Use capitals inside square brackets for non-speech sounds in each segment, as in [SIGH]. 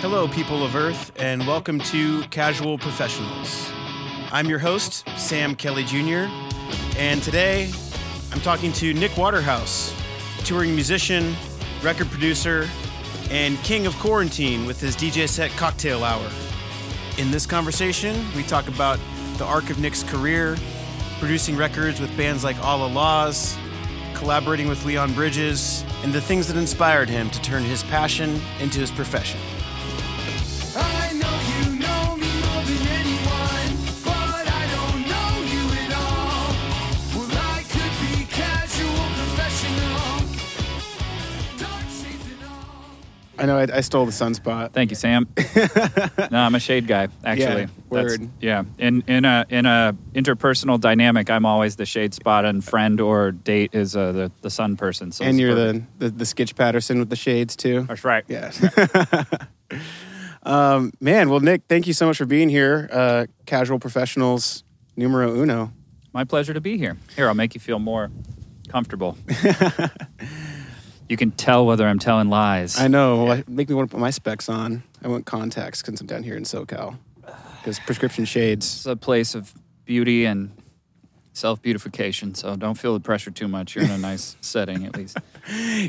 Hello, people of Earth, and welcome to Casual Professionals. I'm your host, Sam Kelly Jr., and today I'm talking to Nick Waterhouse, touring musician, record producer, and king of quarantine with his DJ set Cocktail Hour. In this conversation, we talk about the arc of Nick's career, producing records with bands like Allah-Las, collaborating with Leon Bridges, and the things that inspired him to turn his passion into his profession. I know I, I stole the sunspot. Thank you, Sam. [LAUGHS] no, I'm a shade guy, actually. Yeah, That's- word. yeah. In in a in a interpersonal dynamic, I'm always the shade spot, and friend or date is uh, the the sun person. So And you're the, the the Skitch Patterson with the shades too. That's right. Yeah. [LAUGHS] um, man, well, Nick, thank you so much for being here. Uh, Casual Professionals numero uno. My pleasure to be here. Here, I'll make you feel more comfortable. [LAUGHS] you can tell whether I'm telling lies. I know. Well, make me want to put my specs on. I want contacts since I'm down here in SoCal. Because prescription shades. It's a place of beauty and self beautification, so don't feel the pressure too much. You're in a [LAUGHS] nice setting, at least.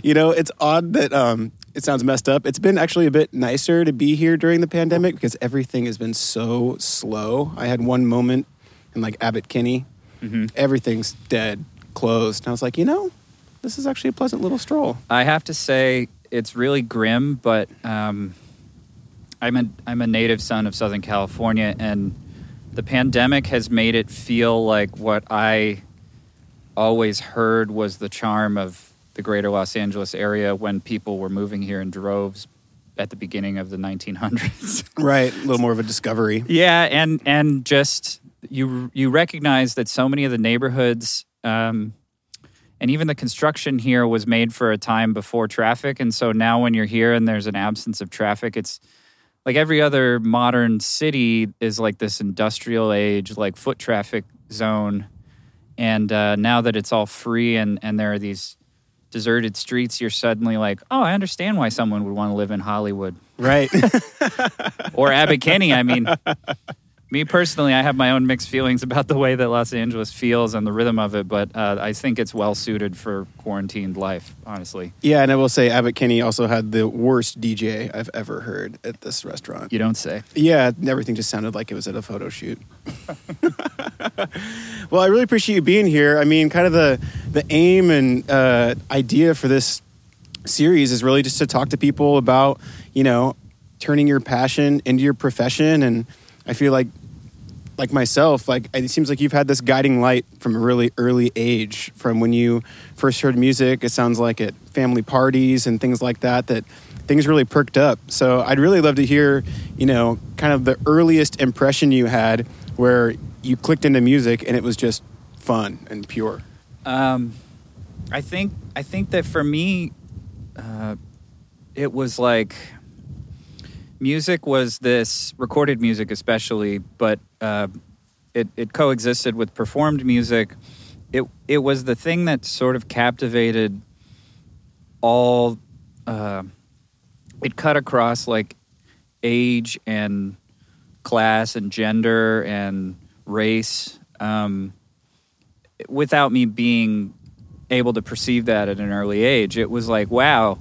You know, it's odd that um, it sounds messed up. It's been actually a bit nicer to be here during the pandemic because everything has been so slow. I had one moment in like Abbott Kinney, everything's dead, closed. And I was like, you know, this is actually a pleasant little stroll. I have to say it's really grim, but um, I'm a I'm a native son of Southern California, and the pandemic has made it feel like what I always heard was the charm of the greater Los Angeles area when people were moving here in droves at the beginning of the 1900s. [LAUGHS] Right. A little more of a discovery. Yeah, and and just you you recognize that so many of the neighborhoods um, and even the construction here was made for a time before traffic, and so now when you're here and there's an absence of traffic, it's like every other modern city is like this industrial age, like foot traffic zone, and uh, now that it's all free and and there are these deserted streets, you're suddenly like, oh, I understand why someone would want to live in Hollywood Right. [LAUGHS] or Abbott Kinney. I mean, [LAUGHS] me personally, I have my own mixed feelings [LAUGHS] about the way that Los Angeles feels and the rhythm of it, but uh, I think it's well suited for quarantined life, honestly. yeah. And I will say, Abbott Kinney also had the worst DJ I've ever heard at this restaurant. You don't say. Yeah, everything just sounded like it was at a photo shoot. [LAUGHS] well, I really appreciate you being here. I mean, kind of the the aim and uh, idea for this series is really just to talk to people about you know turning your passion into your profession, and I feel like like myself, like it seems like you've had this guiding light from a really early age. From when you first heard music, it sounds like at family parties and things like that. That things really perked up. So I'd really love to hear, you know, kind of the earliest impression you had where you clicked into music and it was just fun and pure. Um, I think I think that for me, uh, it was like music was this recorded music, especially, but uh, it it coexisted with performed music. It it was the thing that sort of captivated all. Uh, it cut across like age and class and gender and race. Um, without me being able to perceive that at an early age, it was like, wow,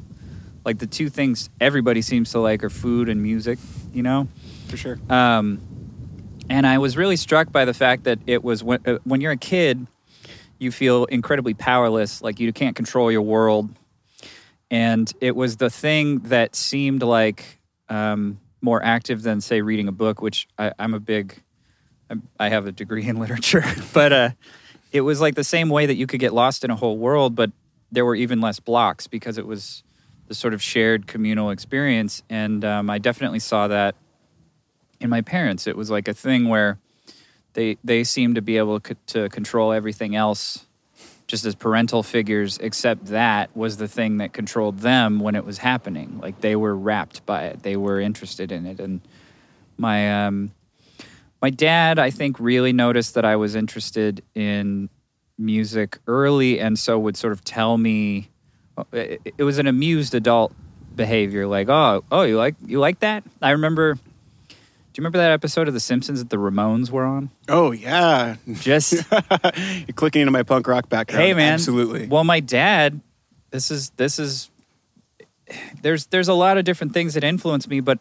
like the two things everybody seems to like are food and music, you know? For sure. Um, and I was really struck by the fact that it was when, uh, when you're a kid, you feel incredibly powerless, like you can't control your world. And it was the thing that seemed like um, more active than, say, reading a book, which I, I'm a big, I'm, I have a degree in [LAUGHS] literature, but uh, it was like the same way that you could get lost in a whole world, but there were even less blocks because it was the sort of shared communal experience. And um, I definitely saw that in my parents. It was like a thing where they they seemed to be able to, control everything else just as parental figures except that was the thing that controlled them when it was happening like they were wrapped by it they were interested in it and my um my dad i think really noticed that i was interested in music early and so would sort of tell me it, it was an amused adult behavior. Like, oh, oh, you like you like that? I remember. You remember that episode of The Simpsons that the Ramones were on? Oh yeah, Just You're [LAUGHS] clicking into my punk rock background. hey, man. absolutely. Well, my dad. This is this is. There's there's a lot of different things that influence me, but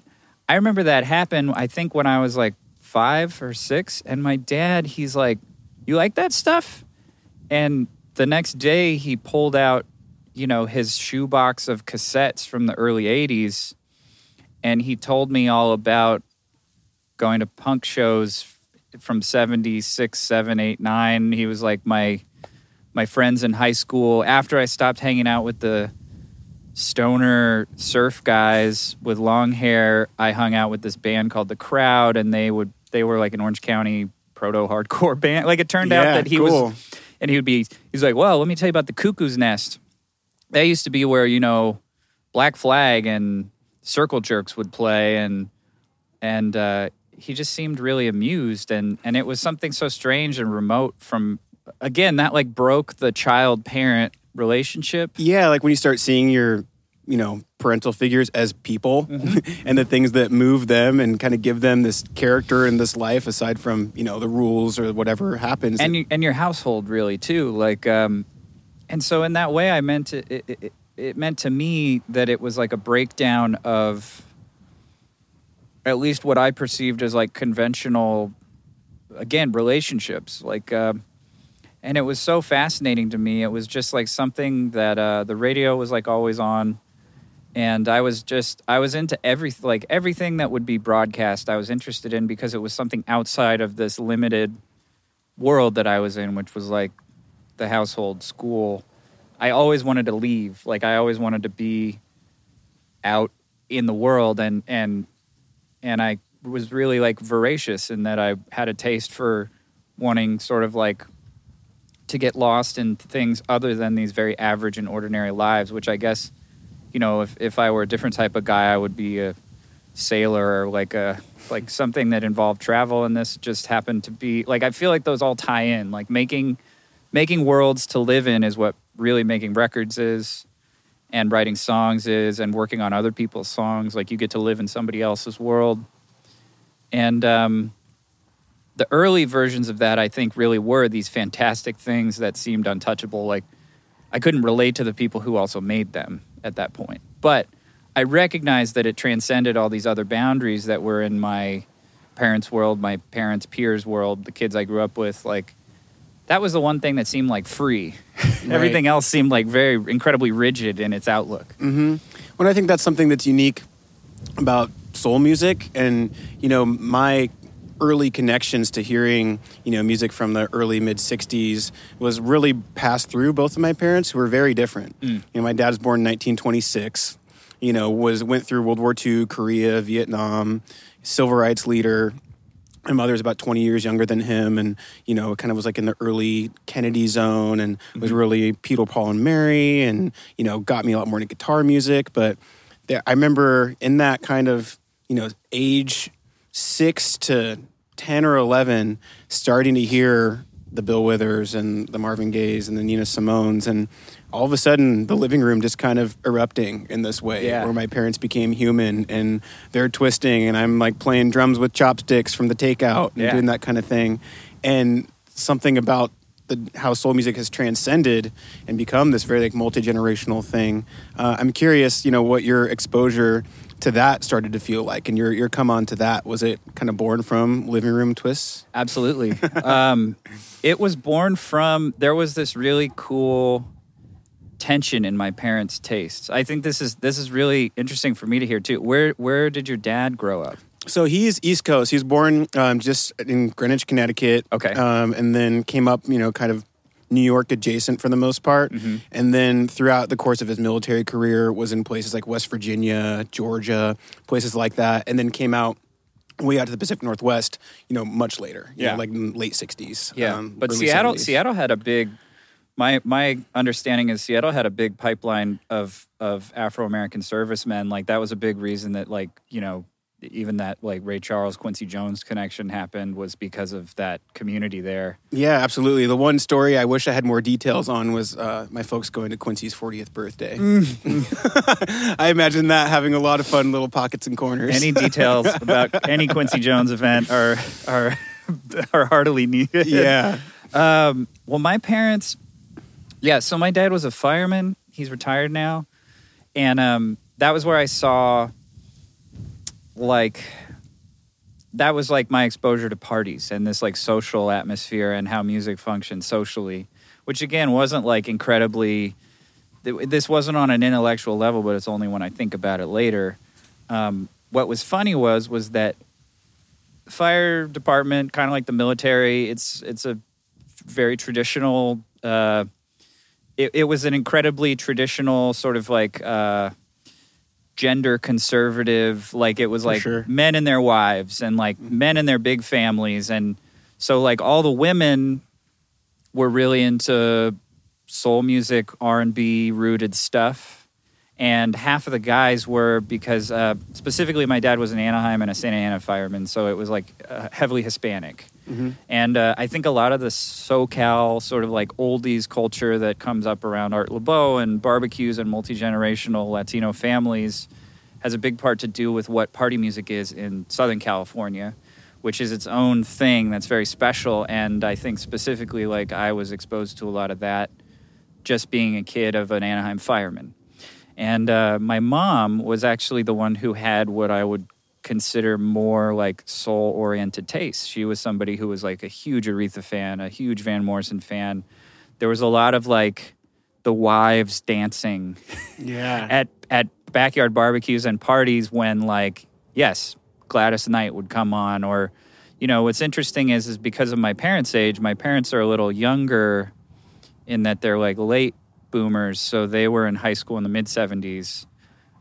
I remember that happened. I think when I was like five or six, and my dad, he's like, "You like that stuff?" And the next day, he pulled out, you know, his shoebox of cassettes from the early '80s, and he told me all about going to punk shows from 76 7 8 9 he was like my my friends in high school. After i stopped hanging out with the stoner surf guys with long hair i hung out with this band called the crowd and they would they were like an orange county proto hardcore [LAUGHS] band. Like it turned out that he cool. was and he would be he's like well let me tell you about the cuckoo's nest. That used to be where you know black flag and circle jerks would play and and uh, he just seemed really amused and and it was something so strange and remote from again that like broke the child parent relationship Yeah, like when you start seeing your, you know, parental figures as people Mm-hmm. [LAUGHS] and the things that move them and kind of give them this character in this life aside from, you know, the rules or whatever happens. and you, and your household really too like um and so in that way i meant it, it, it it meant to me that it was like a breakdown of at least what i perceived as like conventional again relationships like um and it was so fascinating to me it was just like something that uh the radio was like always on and i was just i was into every like everything that would be broadcast i was interested in because it was something outside of this limited world that I was in, which was like the household, school. I always wanted to leave. Like I always wanted to be out in the world and and and I was really like voracious in that I had a taste for wanting sort of like to get lost in things other than these very average and ordinary lives, which I guess, you know, if, if I were a different type of guy, I would be a sailor or like a like [LAUGHS] something that involved travel and this just happened to be like I feel like those all tie in. Like making making worlds to live in is what really making records is and writing songs is and working on other people's songs. Like you get to live in somebody else's world. And um the early versions of that I think really were these fantastic things that seemed untouchable. Like I couldn't relate to the people who also made them at that point. But I recognized that it transcended all these other boundaries that were in my parents' world, my parents' peers' world, the kids I grew up with. Like that was the one thing that seemed like free. Everything else seemed like very incredibly rigid in its outlook. Mm-hmm. Well, I think that's something that's unique about soul music, and you know, my early connections to hearing you know music from the early mid '60s was really passed through both of my parents, who were very different. Mm. You know, my dad was born in 1926. You know, was went through World War II, Korea, Vietnam, civil rights leader. My mother's about 20 years younger than him, and you know, it kind of was like in the early Kennedy zone, and was mm-hmm. really Peter, Paul, and Mary, and you know, got me a lot more into guitar music. But there, I remember in that kind of you know age six to 10 or 11, starting to hear the Bill Withers and the Marvin Gayes and the Nina Simones, and all of a sudden the living room just kind of erupting in this way, Yeah. where my parents became human and they're twisting, and I'm like playing drums with chopsticks from the takeout and Yeah. doing that kind of thing, and something about the, how soul music has transcended and become this very like multi generational thing. Uh, I'm curious, you know, what your exposure to that started to feel like, and your your come on to that was it kind of born from living room twists? Absolutely. [LAUGHS] um, it was born from there was this really cool tension in my parents' tastes. I think this is this is really interesting for me to hear too. Where where did your dad grow up? So he's East Coast. He was born um, just in Greenwich, Connecticut. Okay. Um, and then came up, you know, kind of New York adjacent for the most part. And then throughout the course of his military career, was in places like West Virginia, Georgia, places like that. And then came out way out to the Pacific Northwest, you know, much later. you know, Yeah. like late '60s. Yeah, um, but Seattle 70s. Seattle had a big. My my understanding is Seattle had a big pipeline of of Afro American servicemen. Like that was a big reason that like you know even that like Ray Charles Quincy Jones connection happened was because of that community there. Yeah, absolutely. The one story I wish I had more details on was uh, my folks going to Quincy's 40th birthday. [LAUGHS] I imagine that having a lot of fun little pockets and corners. Any details [LAUGHS] about any Quincy Jones event are are [LAUGHS] are heartily needed. yeah. Um, well, my parents, yeah. So my dad was a fireman. He's retired now, and um, that was where I saw, like, that was like my exposure to parties and this like social atmosphere and how music functions socially, which again wasn't like incredibly. th- This wasn't on an intellectual level, but it's only when I think about it later. Um, what was funny was was that fire department, kind of like the military, it's it's a very traditional. Uh, it, it was an incredibly traditional sort of like uh, gender conservative. Like it was like sure. men and their wives, and like men and their big families, and so like all the women were really into soul music, R and B rooted stuff. And half of the guys were because uh, specifically my dad was an Anaheim and a Santa Ana fireman, so it was like uh, heavily Hispanic. And uh, I think a lot of the SoCal sort of like oldies culture that comes up around Art Laboe and barbecues and multi generational Latino families has a big part to do with what party music is in Southern California, which is its own thing that's very special. And I think specifically, like I was exposed to a lot of that just being a kid of an Anaheim fireman. And uh, my mom was actually the one who had what I would consider more like soul oriented tastes. She was somebody who was like a huge Aretha fan, a huge Van Morrison fan. There was a lot of like the wives dancing Yeah. [LAUGHS] at at backyard barbecues and parties when like yes Gladys Knight would come on or you know what's interesting is is because of my parents age my parents are a little younger in that they're like late boomers so they were in high school in the mid 70s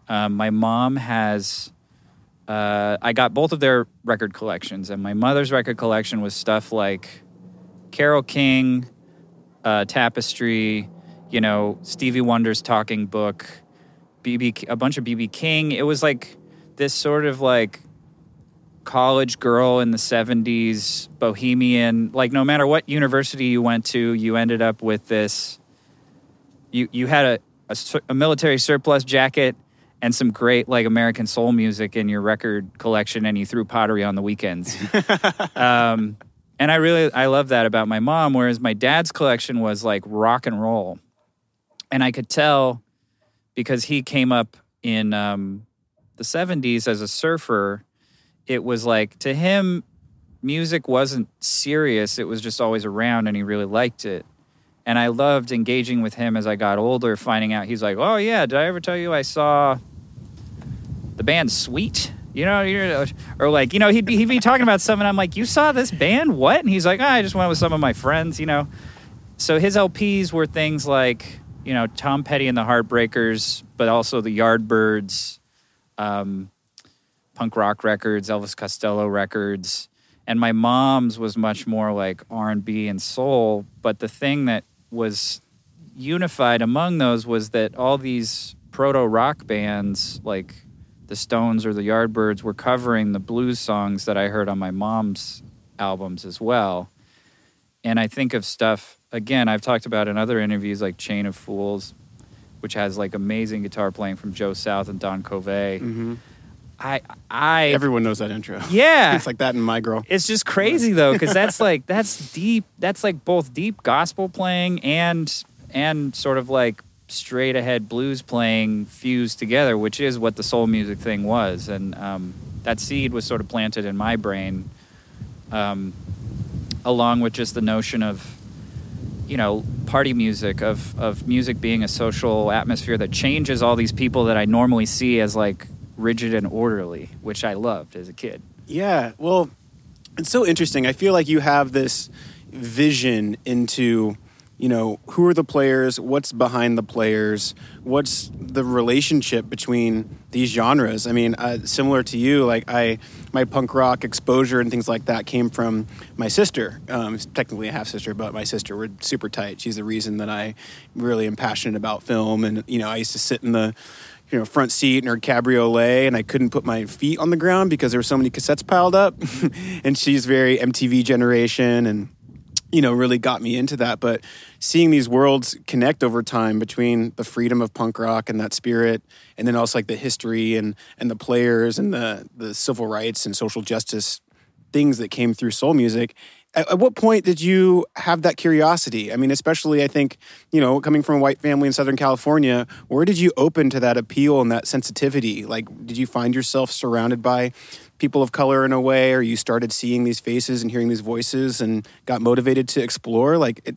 um, my mom has uh, I got both of their record collections and my mother's record collection was stuff like Carole King uh, Tapestry you know Stevie Wonder's Talking Book BB a bunch of BB King. It was like this sort of like college girl in the 70s, bohemian. Like no matter what university you went to, you ended up with this you you had a a, a military surplus jacket and some great like American soul music in your record collection and you threw pottery on the weekends. [LAUGHS] um and I really I love that about my mom whereas my dad's collection was like rock and roll. And I could tell because he came up in um, the 70s as a surfer, it was like to him, music wasn't serious. It was just always around and he really liked it. And I loved engaging with him as I got older, finding out he's like, oh, yeah, did I ever tell you I saw the band Sweet? You know, or like, you know, he'd be, he'd be talking about something. I'm like, you saw this band? What? And he's like, "Ah, I just went with some of my friends, you know. So his LPs were things like, you know, Tom Petty and the Heartbreakers, but also the Yardbirds, um, punk rock records, Elvis Costello records, and my mom's was much more like R and B and soul. But the thing that was unified among those was that all these proto rock bands like the Stones or the Yardbirds were covering the blues songs that I heard on my mom's albums as well. And I think of stuff again I've talked about in other interviews like Chain of Fools, which has like amazing guitar playing from Joe South and Don Covay. hmm I I Everyone knows that intro. [LAUGHS] yeah. it's like that in My Girl. It's just crazy though, because that's [LAUGHS] like that's deep. That's like both deep gospel playing and and sort of like straight ahead blues playing fused together, which is what the soul music thing was. And um, that seed was sort of planted in my brain, um, along with just the notion of you know party music of of music being a social atmosphere that changes all these people that I normally see as like rigid and orderly, which I loved as a kid. Yeah, well, it's so interesting. I feel like you have this vision into, you know, who are the players, what's behind the players, what's the relationship between these genres. I mean, uh, similar to you, like I, my punk rock exposure and things like that came from my sister. Um, technically a half sister, but my sister. We're super tight. She's the reason that I really am passionate about film, and you know, I used to sit in the you know front seat in her cabriolet and I couldn't put my feet on the ground because there were so many cassettes piled up. [LAUGHS] And she's very MTV generation and you know really got me into that. But seeing these worlds connect over time between the freedom of punk rock and that spirit and then also like the history and and the players and the the civil rights and social justice things that came through soul music at, at what point did you have that curiosity? I mean especially i think you know coming from a white family in southern california where did you open to that appeal and that sensitivity? Like did you find yourself surrounded by people of color in a way or you started seeing these faces and hearing these voices and got motivated to explore? Like it,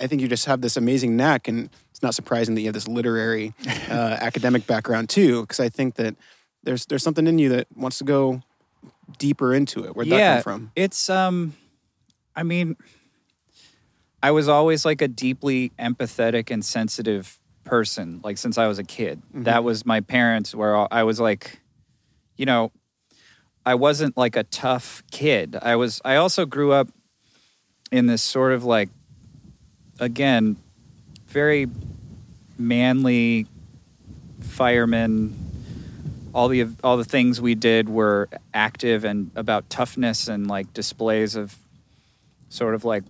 i think you just have this amazing knack and it's not surprising that you have this literary [LAUGHS] uh, academic background too because i think that there's there's something in you that wants to go deeper into it. Where'd that yeah, come from? It's um I mean I was always like a deeply empathetic and sensitive person like since I was a kid. Mm-hmm. That was my parents where I was like you know I wasn't like a tough kid. I was I also grew up in this sort of like again very manly fireman all the all the things we did were active and about toughness and like displays of sort of like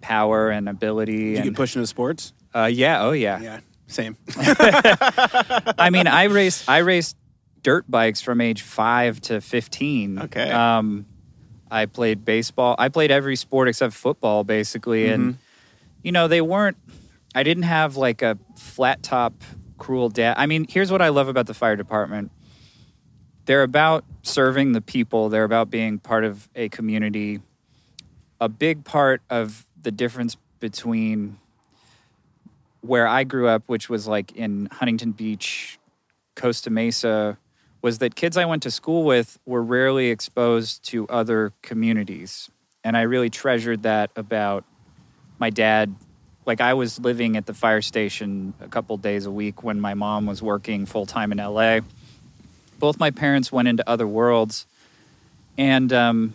power and ability Did you and get pushed into sports uh, yeah oh yeah. yeah same [LAUGHS] I mean I raced I raced dirt bikes from age five to fifteen Okay. um, I played baseball I played every sport except football basically and Mm-hmm. you know they weren't I didn't have like a flat top cruel dad I mean here's what I love about the fire department they're about serving the people they're about being part of a community a big part of the difference between where I grew up, which was like in Huntington Beach, Costa Mesa, was that kids I went to school with were rarely exposed to other communities. And I really treasured that about my dad. Like I was living at the fire station a couple days a week when my mom was working full time in LA. Both my parents went into other worlds. And um,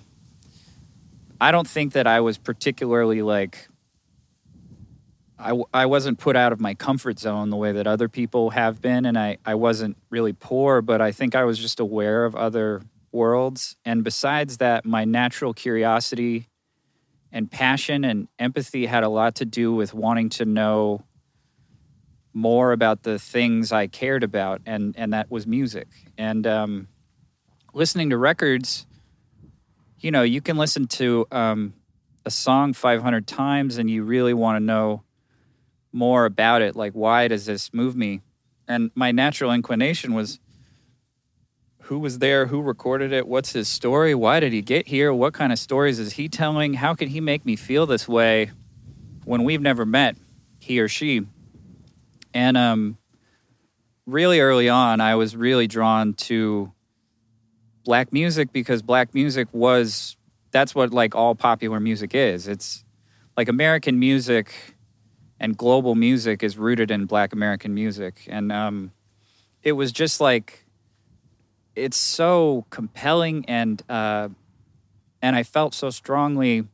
I don't think that I was particularly like I, I wasn't put out of my comfort zone the way that other people have been and I, I wasn't really poor but i think i was just aware of other worlds. And besides that my natural curiosity and passion and empathy had a lot to do with wanting to know more about the things i cared about and and that was music. And um, listening to records you know you can listen to um, a song 500 times and you really want to know more about it like why does this move me? And my natural inclination was who was there? Who recorded it? What's his story? Why did he get here? What kind of stories is he telling? How can he make me feel this way when we've never met he or she? And um really early on i was really drawn to black music because black music was that's what like all popular music is. It's like american music and global music is rooted in black american music. And um, it was just like it's so compelling and uh, and i felt so strongly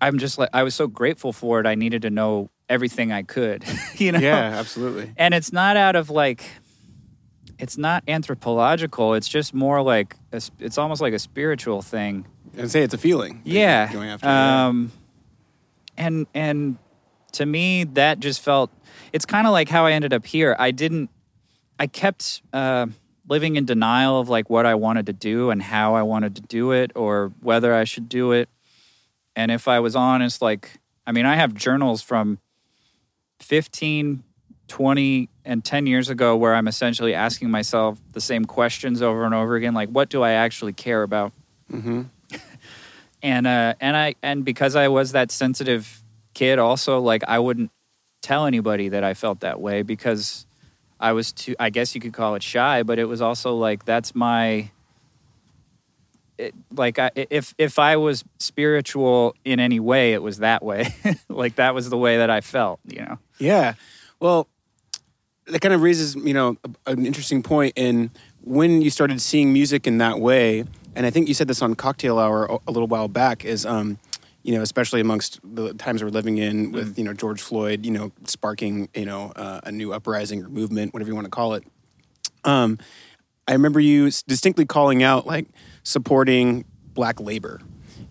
i'm just like i was so grateful for it i needed to know everything i could [LAUGHS] you know? Yeah absolutely. And it's not out of like it's not anthropological it's just more like a, it's almost like a spiritual thing and say it's a feeling yeah. going after yeah. Um, and and to me that just felt it's kind of like how I ended up here. I didn't. I kept uh, living in denial of like what I wanted to do and how I wanted to do it or whether I should do it. And if I was honest, like I mean, I have journals from 15, 20, and 10 years ago where I'm essentially asking myself the same questions over and over again like, what do I actually care about? mm-hmm. [LAUGHS] and uh and i and because i was that sensitive kid also like i wouldn't tell anybody that i felt that way because i was too i guess you could call it shy but it was also like that's my it, like I, if if i was spiritual in any way it was that way [LAUGHS] like that was the way that i felt you know Yeah. Well, that kind of raises, you know, a- an interesting point in when you started seeing music in that way. And I think you said this on Cocktail Hour a- little while back. Is um, you know, especially amongst the times we're living in with you know George Floyd, you know, sparking you know uh, a new uprising or movement, whatever you want to call it. Um, I remember you distinctly calling out like supporting black labor.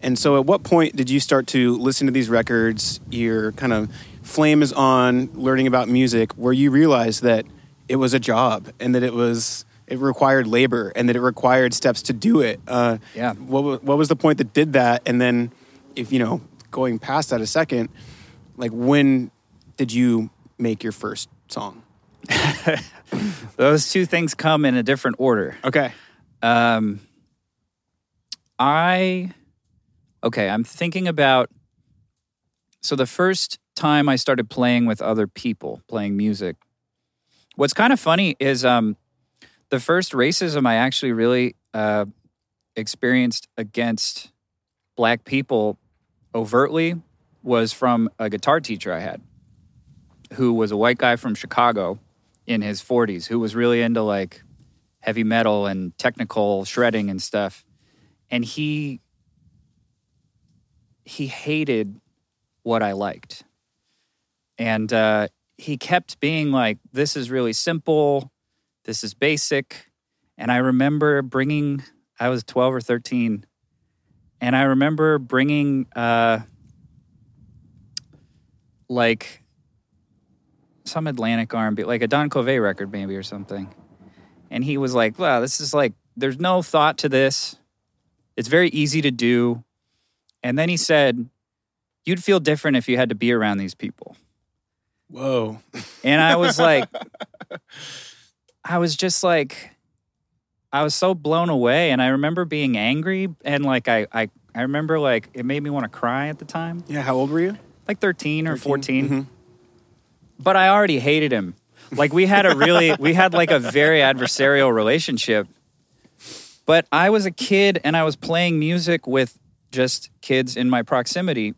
And so, at what point did you start to listen to these records? you're kind of flame is on, learning about music, where you realize that it was a job and that it was it required labor and that it required steps to do it. Uh, Yeah. What what was the point that did that? And then, if you know, going past that a second, like when did you make your first song? [LAUGHS] Those two things come in a different order. Okay. Um, I okay. I'm thinking about. So the first time I started playing with other people, playing music. What's kind of funny is um, the first racism I actually really uh, experienced against black people overtly was from a guitar teacher I had, who was a white guy from Chicago in his 40s, who was really into like heavy metal and technical shredding and stuff and he he hated what i liked and uh, he kept being like this is really simple this is basic and i remember bringing i was 12 or 13 and i remember bringing uh, like some atlantic r&b like a don covay record maybe or something and he was like, "Wow, this is like there's no thought to this. It's very easy to do." And then he said, "You'd feel different if you had to be around these people." Whoa. And I was like [LAUGHS] I was just like I was so blown away and I remember being angry and like I I I remember like it made me want to cry at the time. Yeah. How old were you? Like 13 or 13? 14. Mhm. But I already hated him. Like we had a really [LAUGHS] we had like a very adversarial relationship. But I was a kid and I was playing music with just kids in my proximity.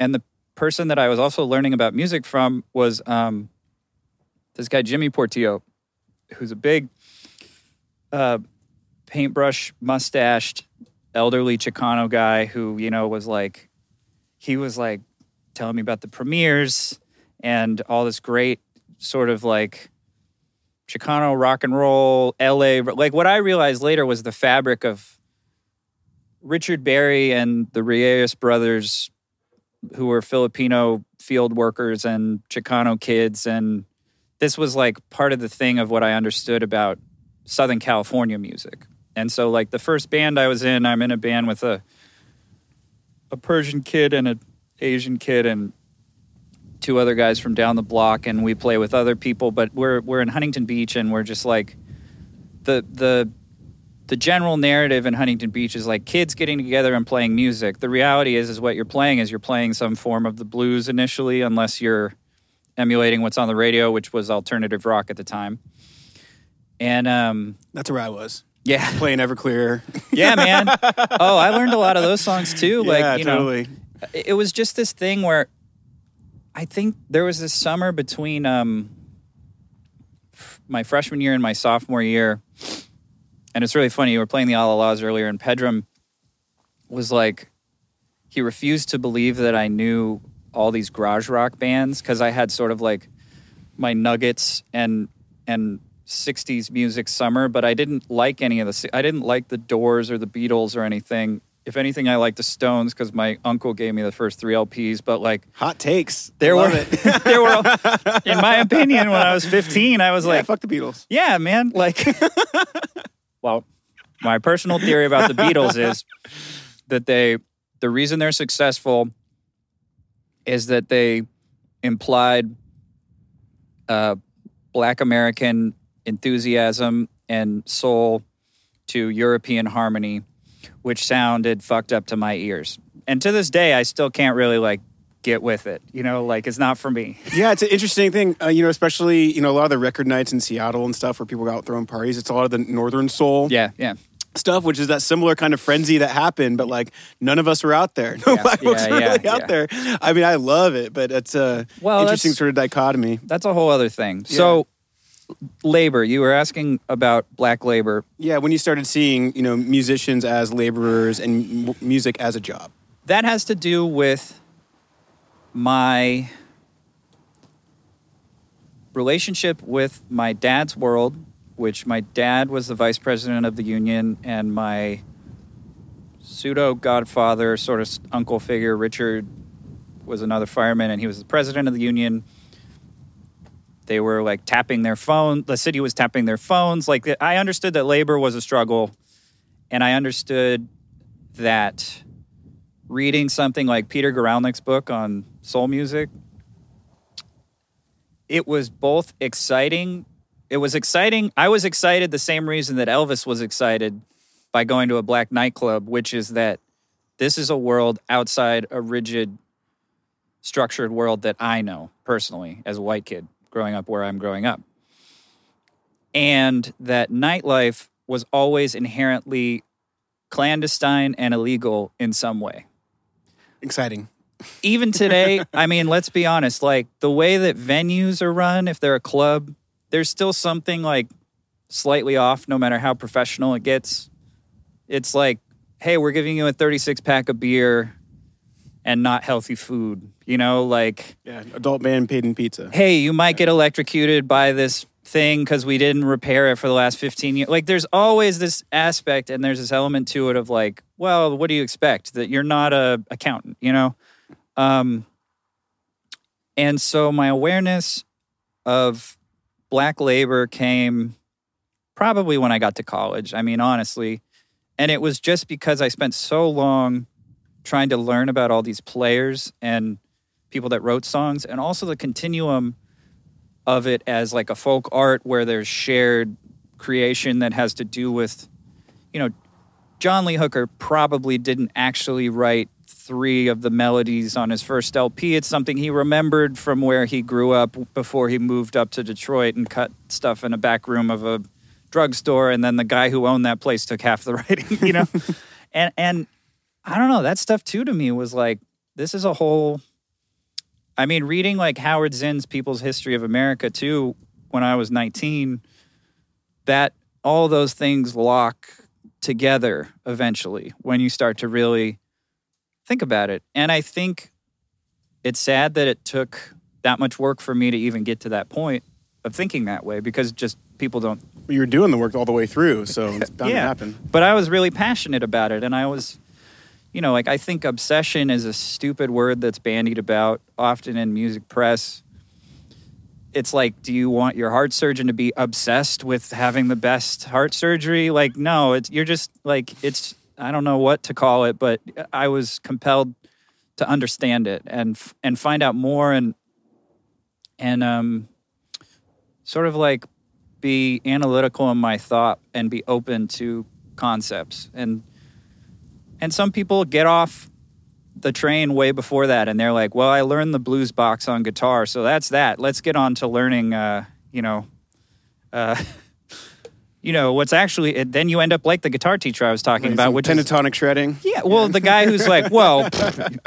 And the person that I was also learning about music from was um, this guy Jimmy Portillo, who's a big uh, paintbrush mustached elderly Chicano guy who, you know, was like he was like telling me about the premiers and all this great sort of like Chicano rock and roll, LA. Like what I realized later was the fabric of Richard Berry and the Reyes brothers, who were Filipino field workers and Chicano kids. And this was like part of the thing of what I understood about Southern California music. And so, like, the first band I was in, I'm in a band with a a Persian kid and an Asian kid and two other guys from down the block and we play with other people but we're we're in Huntington Beach and we're just like the the the general narrative in Huntington Beach is like kids getting together and playing music. The reality is is what you're playing is you're playing some form of the blues initially unless you're emulating what's on the radio which was alternative rock at the time. And um That's where I was yeah. [LAUGHS] playing Everclear. [LAUGHS] Yeah, man. Oh, I learned a lot of those songs too. Like, yeah, you know, it was just this thing where I think there was this summer between um, my freshman year and my sophomore year, and it's really funny. You were playing the Allah-Las earlier, and Pedram was like, he refused to believe that I knew all these garage rock bands because I had sort of like my nuggets and and 60s music summer, but I didn't like any of the. I didn't like the Doors or the Beatles or anything. If anything, I liked the Stones because my uncle gave me the first three LPs. But like, Hot takes. there Love were, it. [LAUGHS] there were, in my opinion, when I was 15, I was yeah, like, fuck the Beatles. yeah, man. Like, [LAUGHS] well, my personal theory about the Beatles [LAUGHS] is that they, the reason they're successful is that they implied uh, Black American enthusiasm and soul to European harmony, which sounded fucked up to my ears. And to this day, I still can't really like get with it. You know, like it's not for me. [LAUGHS] Yeah, it's an interesting thing. Uh, you know, especially you know a lot of the record nights in Seattle and stuff where people go out throwing parties. It's a lot of the Northern Soul Yeah, yeah. stuff, which is that similar kind of frenzy that happened. But like none of us were out there. [LAUGHS] No Yeah, black folks yeah, were yeah, really out there. I mean, I love it, but it's a Well, interesting sort of dichotomy. That's a whole other thing. So, labor. You were asking about black labor. Yeah, when you started seeing you know musicians as laborers and m- music as a job. that has to do with my relationship with my dad's world, which my dad was the vice president of the union, and my pseudo godfather, sort of uncle figure, Richard, was another fireman, and he was the president of the union. They were like tapping their phone. The city was tapping their phones. Like I understood that labor was a struggle, and I understood that reading something like Peter Guralnick's book on soul music, it was both exciting. It was exciting. I was excited the same reason that Elvis was excited by going to a black nightclub, which is that this is a world outside a rigid, structured world that I know personally as a white kid growing up where I'm growing up. And that nightlife was always inherently clandestine and illegal in some way Exciting. Even today, I mean, let's be honest, like the way that venues are run, if they're a club, there's still something like slightly off no matter how professional it gets. It's like, hey, we're giving you a 36 pack of beer and not healthy food, you know, like Yeah. Adult man paid in pizza. hey, you might get electrocuted by this thing because we didn't repair it for the last 15 years. Like, there's always this aspect, and there's this element to it of like, well, what do you expect? That you're not a accountant, you know? Um, and so my awareness of black labor came probably when I got to college. I mean, honestly. And it was just because I spent so long trying to learn about all these players and people that wrote songs and also the continuum of it as like a folk art where there's shared creation that has to do with you know John Lee Hooker probably didn't actually write three of the melodies on his first LP it's something he remembered from where he grew up before he moved up to Detroit and cut stuff in a back room of a drugstore. And then the guy who owned that place took half the [LAUGHS] writing you know? [LAUGHS] And and I don't know that stuff too to me was like this is a whole I mean, reading like Howard Zinn's People's History of America too, when I was 19, that all those things lock together eventually when you start to really think about it. And I think it's sad that it took that much work for me to even get to that point of thinking that way because just people don't You were doing the work all the way through, so it's [LAUGHS] bound to happen. but I was really passionate about it, and I was, you know, like I think obsession is a stupid word that's bandied about often in music press. It's like, do you want your heart surgeon to be obsessed with having the best heart surgery? Like, no, it's you're just like it's. I don't know what to call it, but I was compelled to understand it and and find out more and and um sort of like be analytical in my thought and be open to concepts. And and some people get off the train way before that and they're like well i learned the blues box on guitar so that's that. Let's get on to learning uh you know uh [LAUGHS] you know what's actually it, then you end up like the guitar teacher i was talking about which is pentatonic shredding. yeah, well, the guy who's like, [LAUGHS] well,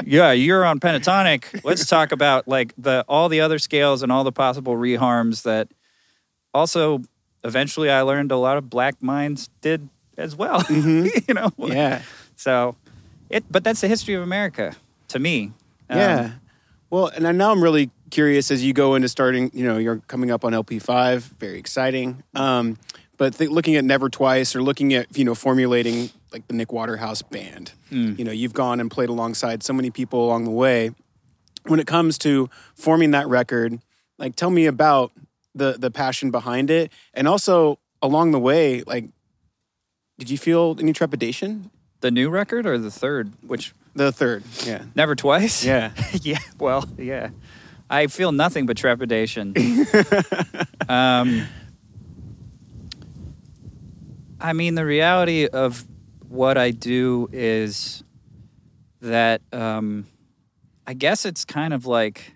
yeah, you're on pentatonic. Let's talk about like the all the other scales and all the possible reharms that also eventually I learned a lot of black minds did as well. [LAUGHS] you know, Yeah. So it, but that's the history of America to me. Um, Yeah. Well, and now I'm really curious as you go into starting, you know, you're coming up on LP5, very exciting. Um, but th- looking at Never Twice or looking at, you know, formulating like the Nick Waterhouse band, you know, you've gone and played alongside so many people along the way. When it comes to forming that record, like tell me about the the passion behind it and also along the way, like did you feel any trepidation? the new record or the third, which The third, yeah. never twice. Yeah. [LAUGHS] yeah. Well, yeah. I feel nothing but trepidation. [LAUGHS] um, I mean, the reality of what I do is that um, I guess it's kind of like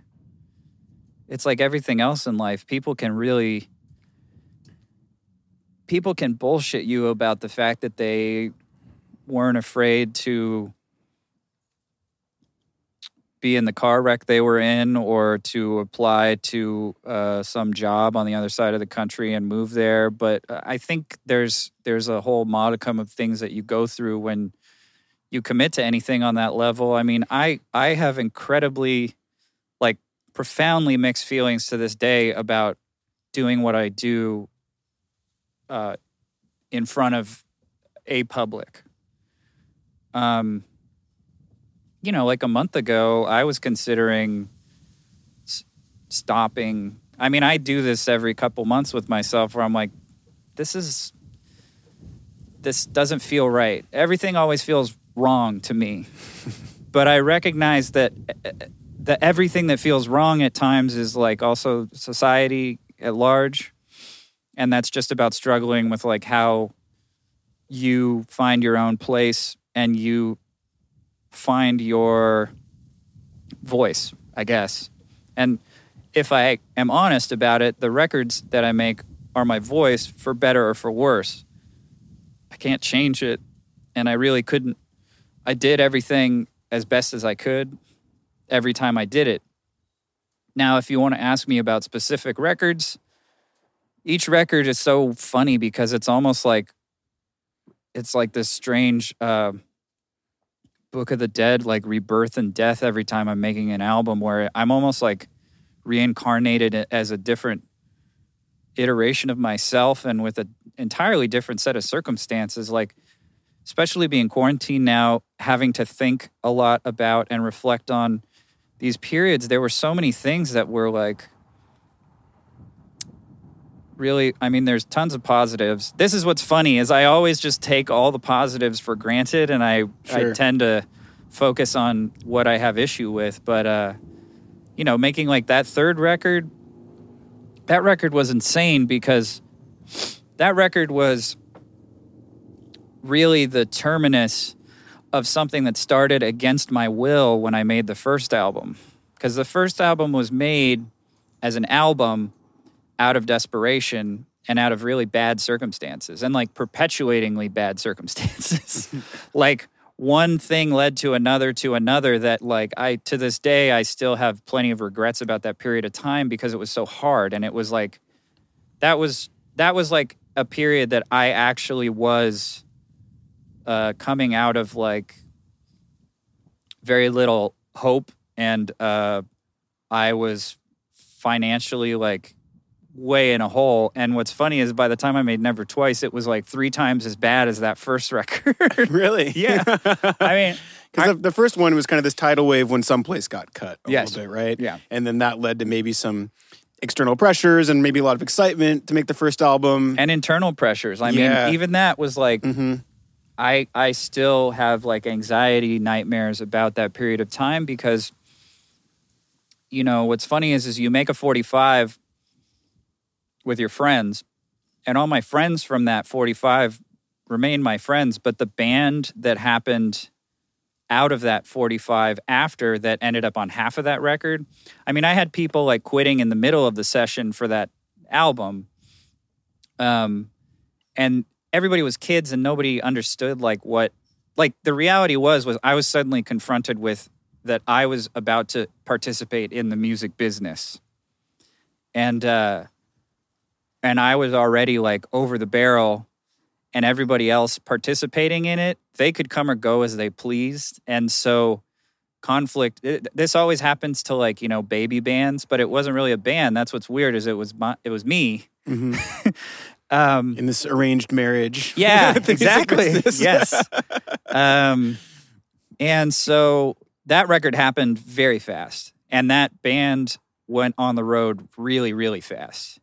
it's like everything else in life. People can really people can bullshit you about the fact that they weren't afraid to be in the car wreck they were in or to apply to uh, some job on the other side of the country and move there but uh, i think there's there's a whole modicum of things that you go through when you commit to anything on that level. I mean, I I have incredibly like profoundly mixed feelings to this day about doing what I do uh, in front of a public. Um, you know, like a month ago, I was considering s- stopping. I mean, I do this every couple months with myself where I'm like, this is, this doesn't feel right. Everything always feels wrong to me. [LAUGHS] but I recognize that uh, that everything that feels wrong at times is like also society at large and that's just about struggling with like how you find your own place and you find your voice i guess. And if i am honest about it the records that i make are my voice for better or for worse. I can't change it and i really couldn't. I did everything as best as i could every time i did it. Now if you want to ask me about specific records each record is so funny because it's almost like it's like this strange uh, book of the dead like rebirth and death every time i'm making an album where i'm almost like reincarnated as a different iteration of myself and with an entirely different set of circumstances like especially being quarantined now having to think a lot about and reflect on these periods there were so many things that were like really i mean there's tons of positives. This is what's funny is i always just take all the positives for granted and i Sure. i tend to focus on what i have issue with. But uh you know making like that third record that record was insane because that record was really the terminus of something that started against my will when i made the first album. Because the first album was made as an album out of desperation and out of really bad circumstances and like perpetuatingly bad circumstances. [LAUGHS] like one thing led to another to another that like I to this day I still have plenty of regrets about that period of time because it was so hard and it was like that was that was like a period that I actually was uh coming out of like very little hope and uh I was financially like way in a hole. And what's funny is by the time I made Never Twice, it was like three times as bad as that first [LAUGHS] record. really? [LAUGHS] yeah. I mean, [LAUGHS] Because the, first one was kind of this tidal wave when someplace got cut a Yes. little bit, right? Yeah. And then that led to maybe some external pressures and maybe a lot of excitement to make the first album. and internal pressures. I Yeah. mean, even that was like, hmm I I still have like anxiety nightmares about that period of time because you know what's funny is is you make a 45 with your friends and all my friends from that 45 remain my friends but the band that happened out of that 45 after that ended up on half of that record i mean i had people like quitting in the middle of the session for that album um and everybody was kids and nobody understood like what like the reality was was i was suddenly confronted with that i was about to participate in the music business. And uh and i was already like over the barrel and everybody else participating in it they could come or go as they pleased and so conflict it, this always happens to like you know baby bands but it wasn't really a band that's what's weird is it was my, it was me hmm [LAUGHS] um In this arranged marriage. [LAUGHS] yeah, exactly. [LAUGHS] yes. Um, and so that record happened very fast, and that band went on the road really, really fast.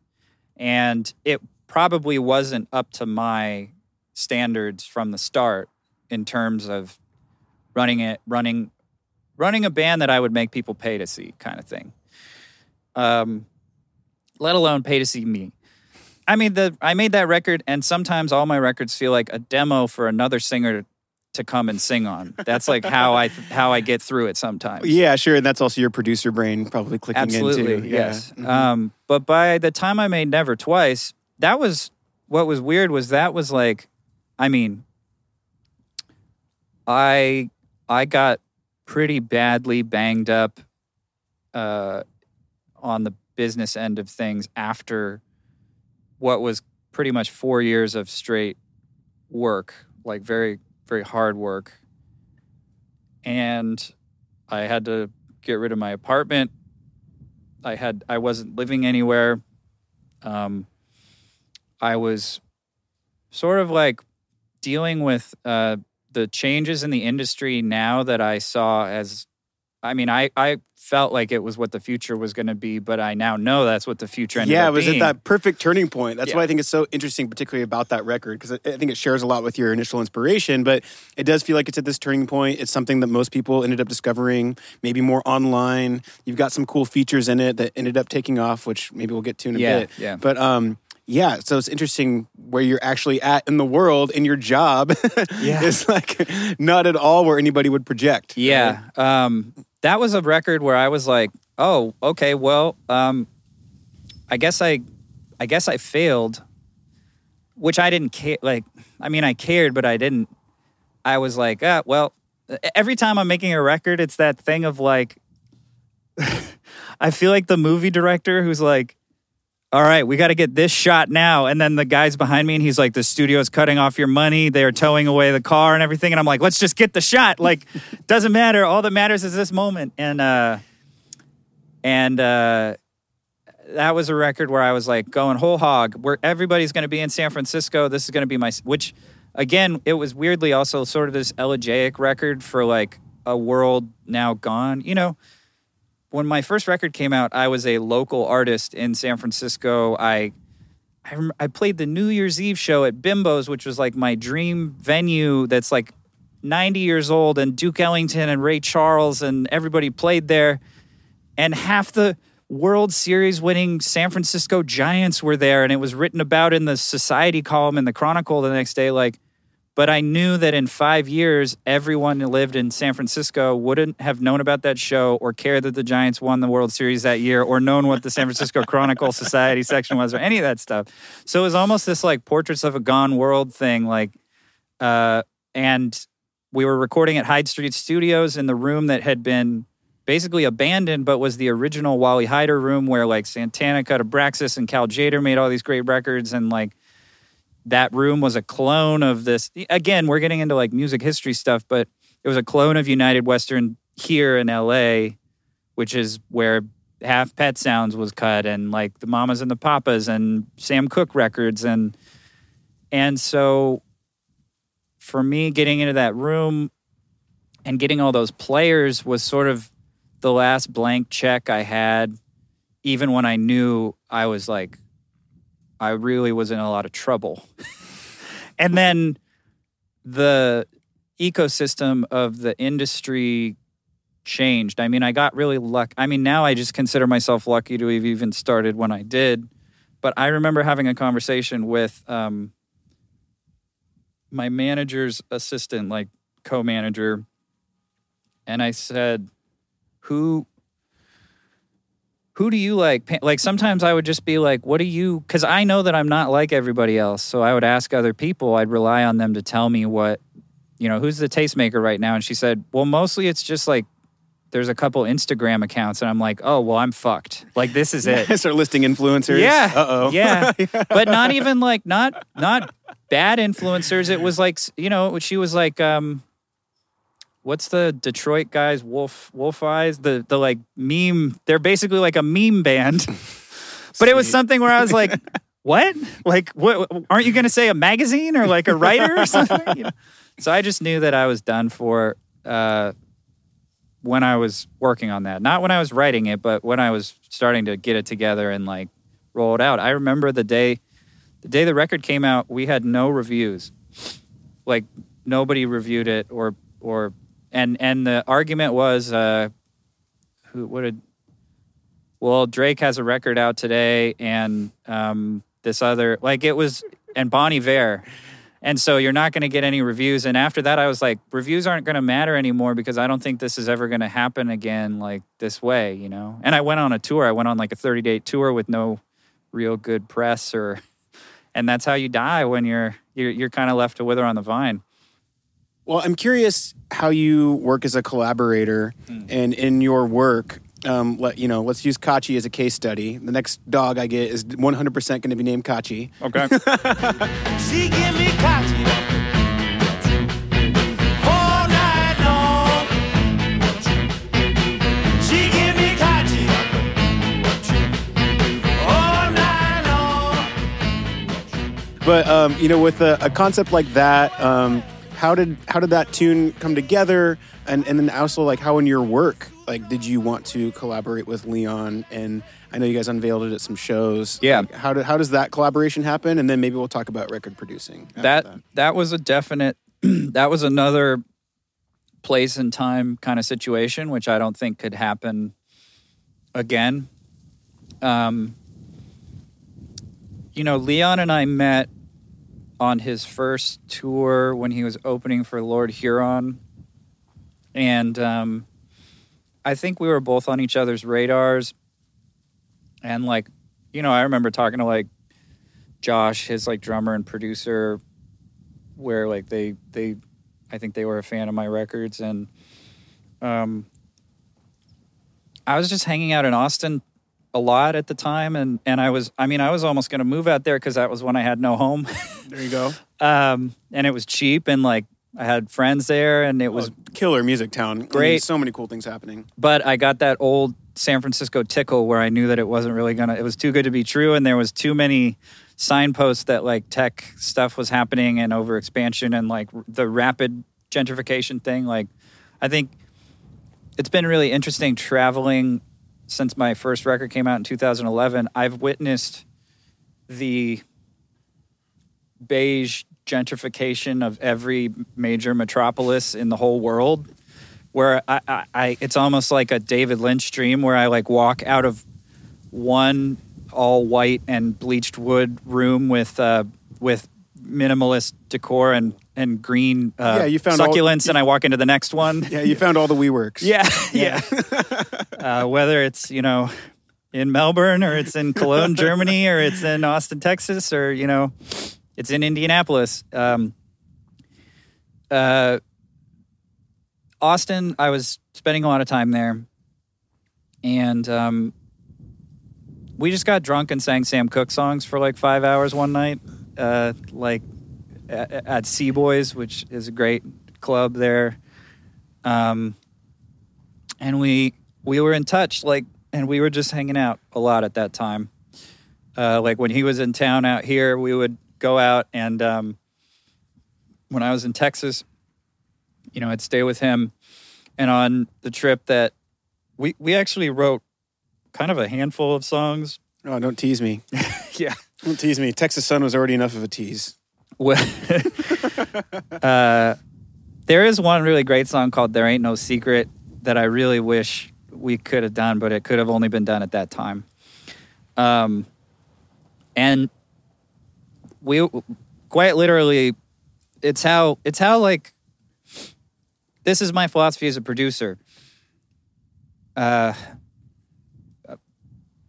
And it probably wasn't up to my standards from the start in terms of running it, running, running a band that I would make people pay to see, kind of thing. Um, let alone pay to see me. I mean, the I made that record, and sometimes all my records feel like a demo for another singer to come and sing on. That's like how I how I get through it sometimes. Yeah, sure. And that's also your producer brain probably clicking absolutely, into. yes. Yeah. Mhm. Um, but by the time I made Never Twice, that was what was weird. Was that was like, I mean, I I got pretty badly banged up uh, on the business end of things after what was pretty much four years of straight work, like very very hard work, and I had to get rid of my apartment. I had I wasn't living anywhere. Um, I was sort of like dealing with uh, the changes in the industry now that I saw as. I mean, I, I felt like it was what the future was going to be, but I now know that's what the future ended yeah, up it was being. at that perfect turning point. That's Yeah. why I think it's so interesting, particularly about that record, because I I think it shares a lot with your initial inspiration. But it does feel like it's at this turning point. It's something that most people ended up discovering, maybe more online. You've got some cool features in it that ended up taking off, which maybe we'll get to in a Yeah, bit. yeah. But um, yeah, so it's interesting where you're actually at in the world, and your job [LAUGHS] Yeah. is like not at all where anybody would project. Yeah. Um, that was a record where I was like, oh, okay, well, um, I guess I, I guess I failed, which I didn't care. Like, I mean, I cared, but I didn't. I was like, ah, well, every time I'm making a record, it's that thing of like, [LAUGHS] I feel like the movie director who's like, all right, we got to get this shot now. And then the guy's behind me and he's like, the studio's cutting off your money. They're towing away the car and everything. And I'm like, let's just get the shot. Like, [LAUGHS] doesn't matter. All that matters is this moment. And, uh, and, uh, that was a record where I was like going whole hog, where everybody's going to be in San Francisco. This is going to be my, which again, it was weirdly also sort of this elegiac record for like a world now gone. You know, when my first record came out, I was a local artist in San Francisco. I I, rem- I played the New Year's Eve show at Bimbo's, which was like my dream venue. That's like 90 years old, and Duke Ellington and Ray Charles and everybody played there, and half the World Series winning San Francisco Giants were there, and it was written about in the Society column in the Chronicle the next day. Like, but I knew that in five years, everyone who lived in San Francisco wouldn't have known about that show or cared that the Giants won the World Series that year or known what the San Francisco Chronicle [LAUGHS] Society section was or any of that stuff. So it was almost this like portraits of a gone world thing. Like, uh, and we were recording at Hyde Street Studios in the room that had been basically abandoned, but was the original Wally Heider room where like Santana, Cut Abraxas, and Cal Tjader made all these great records. And like that room was a clone of this. Again, we're getting into like music history stuff, but it was a clone of United Western here in LA, which is where half Pet Sounds was cut and like the Mamas and the Papas and Sam Cooke records and and so for me getting into that room and getting all those players was sort of the last blank check I had even when I knew I was like I really was in a lot of trouble. [LAUGHS] and then the ecosystem of the industry changed. I mean, I got really lucky. I mean, now I just consider myself lucky to have even started when I did. But I remember having a conversation with um, my manager's assistant, like co manager. And I said, Who who do you like? Like sometimes I would just be like, what do you? Because I know that I'm not like everybody else. So I would ask other people. I'd rely on them to tell me what, you know, who's the tastemaker right now. And she said, well, mostly it's just like there's a couple Instagram accounts, and I'm like, oh, well, I'm fucked. Like this is [LAUGHS] it. Start listing influencers. Yeah. Uh oh. [LAUGHS] Yeah. But not even like not not bad influencers. It was like you know, she was like um what's the Detroit guys, Wolf Wolf Eyes? The the like meme they're basically like a meme band. [LAUGHS] but it was something where I was like, [LAUGHS] What? Like what aren't you gonna say a magazine or like a writer or [LAUGHS] something? You know? So I just knew that I was done for uh when I was working on that. Not when I was writing it, but when I was starting to get it together and like roll it out. I remember the day the day the record came out, we had no reviews. Like nobody reviewed it or or and and the argument was uh who what did well Drake has a record out today and um this other like it was and Bon Iver and so you're not going to get any reviews. And after that, I was like, reviews aren't going to matter anymore because I don't think this is ever going to happen again like this way, you know? And I went on a tour. I went on like a 30 day tour with no real good press or, and that's how you die when you're, you're, you're kind of left to wither on the vine. Well, I'm curious how you work as a collaborator mm. and in your work. Um, let, you know, let's use Katchi as a case study. The next dog I get is 100% going to be named Katchi. Okay. [LAUGHS] she give me Katchi. But um, you know, with a, a concept like that, um, how did how did that tune come together? And and then also like how in your work, like did you want to collaborate with Leon? And I know you guys unveiled it at some shows. Yeah. Like, how did how does that collaboration happen? And then maybe we'll talk about record producing. after that that was a definite [CLEARS THROAT] that was another place and time kind of situation which i don't think could happen again um you know leon and i met on his first tour when he was opening for lord huron. And um i think we were both on each other's radars. And like you know i remember talking to like josh his like drummer and producer where like they they I think they were a fan of my records. And um I was just hanging out in Austin a lot at the time and and I was I mean I was almost going to move out there cuz that was when I had no home [LAUGHS] There you go. um and it was cheap and like I had friends there and it was Was killer music town. I mean, Great. so many cool things happening. but I got that old San Francisco tickle where I knew that it wasn't really gonna. It was too good to be true, and there was too many signposts that like tech stuff was happening and over expansion and like the rapid gentrification thing. Like, I think it's been really interesting traveling since my first record came out in 2011. I've witnessed the beige gentrification of every major metropolis in the whole world where I, I, I it's almost like a David Lynch dream where I like walk out of one all white and bleached wood room with uh, with minimalist decor and and green uh, Yeah, you found all- succulents, and I walk into the next one. Yeah, you found all the WeWorks. [LAUGHS] Yeah, yeah. [LAUGHS] uh, whether it's you know in Melbourne or it's in Cologne, [LAUGHS] Germany, or it's in Austin, Texas, or you know it's in Indianapolis. Um, uh, Austin, I was spending a lot of time there, and um, we just got drunk and sang Sam Cooke songs for like five hours one night, uh, like at, at C-Boy's, which is a great club there. Um, and we we were in touch, like, and we were just hanging out a lot at that time. Uh, like when he was in town out here, we would go out, and um, when I was in Texas, you know, I'd stay with him. And on the trip that we we actually wrote kind of a handful of songs. Oh, don't tease me. [LAUGHS] Yeah. Don't tease me. Texas Sun was already enough of a tease. [LAUGHS] Uh, there is one really great song called "There Ain't No Secret" that I really wish we could have done, but it could have only been done at that time. Um, and we quite literally, it's how it's how like this is my philosophy as a producer. Uh,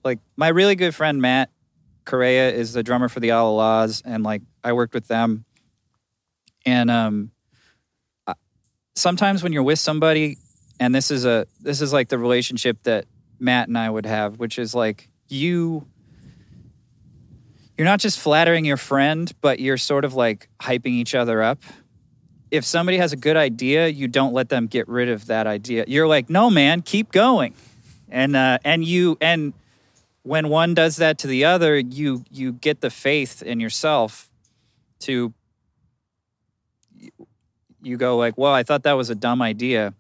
like my really good friend Matt Correia is the drummer for the Allah-Las, and like I worked with them. And um, sometimes when you're with somebody, and this is a this is like the relationship that Matt and I would have, which is like you. You're not just flattering your friend, but you're sort of like hyping each other up. If somebody has a good idea, you don't let them get rid of that idea. You're like, no, man, keep going, and uh, and you and when one does that to the other, you you get the faith in yourself to you go like, well, I thought that was a dumb idea.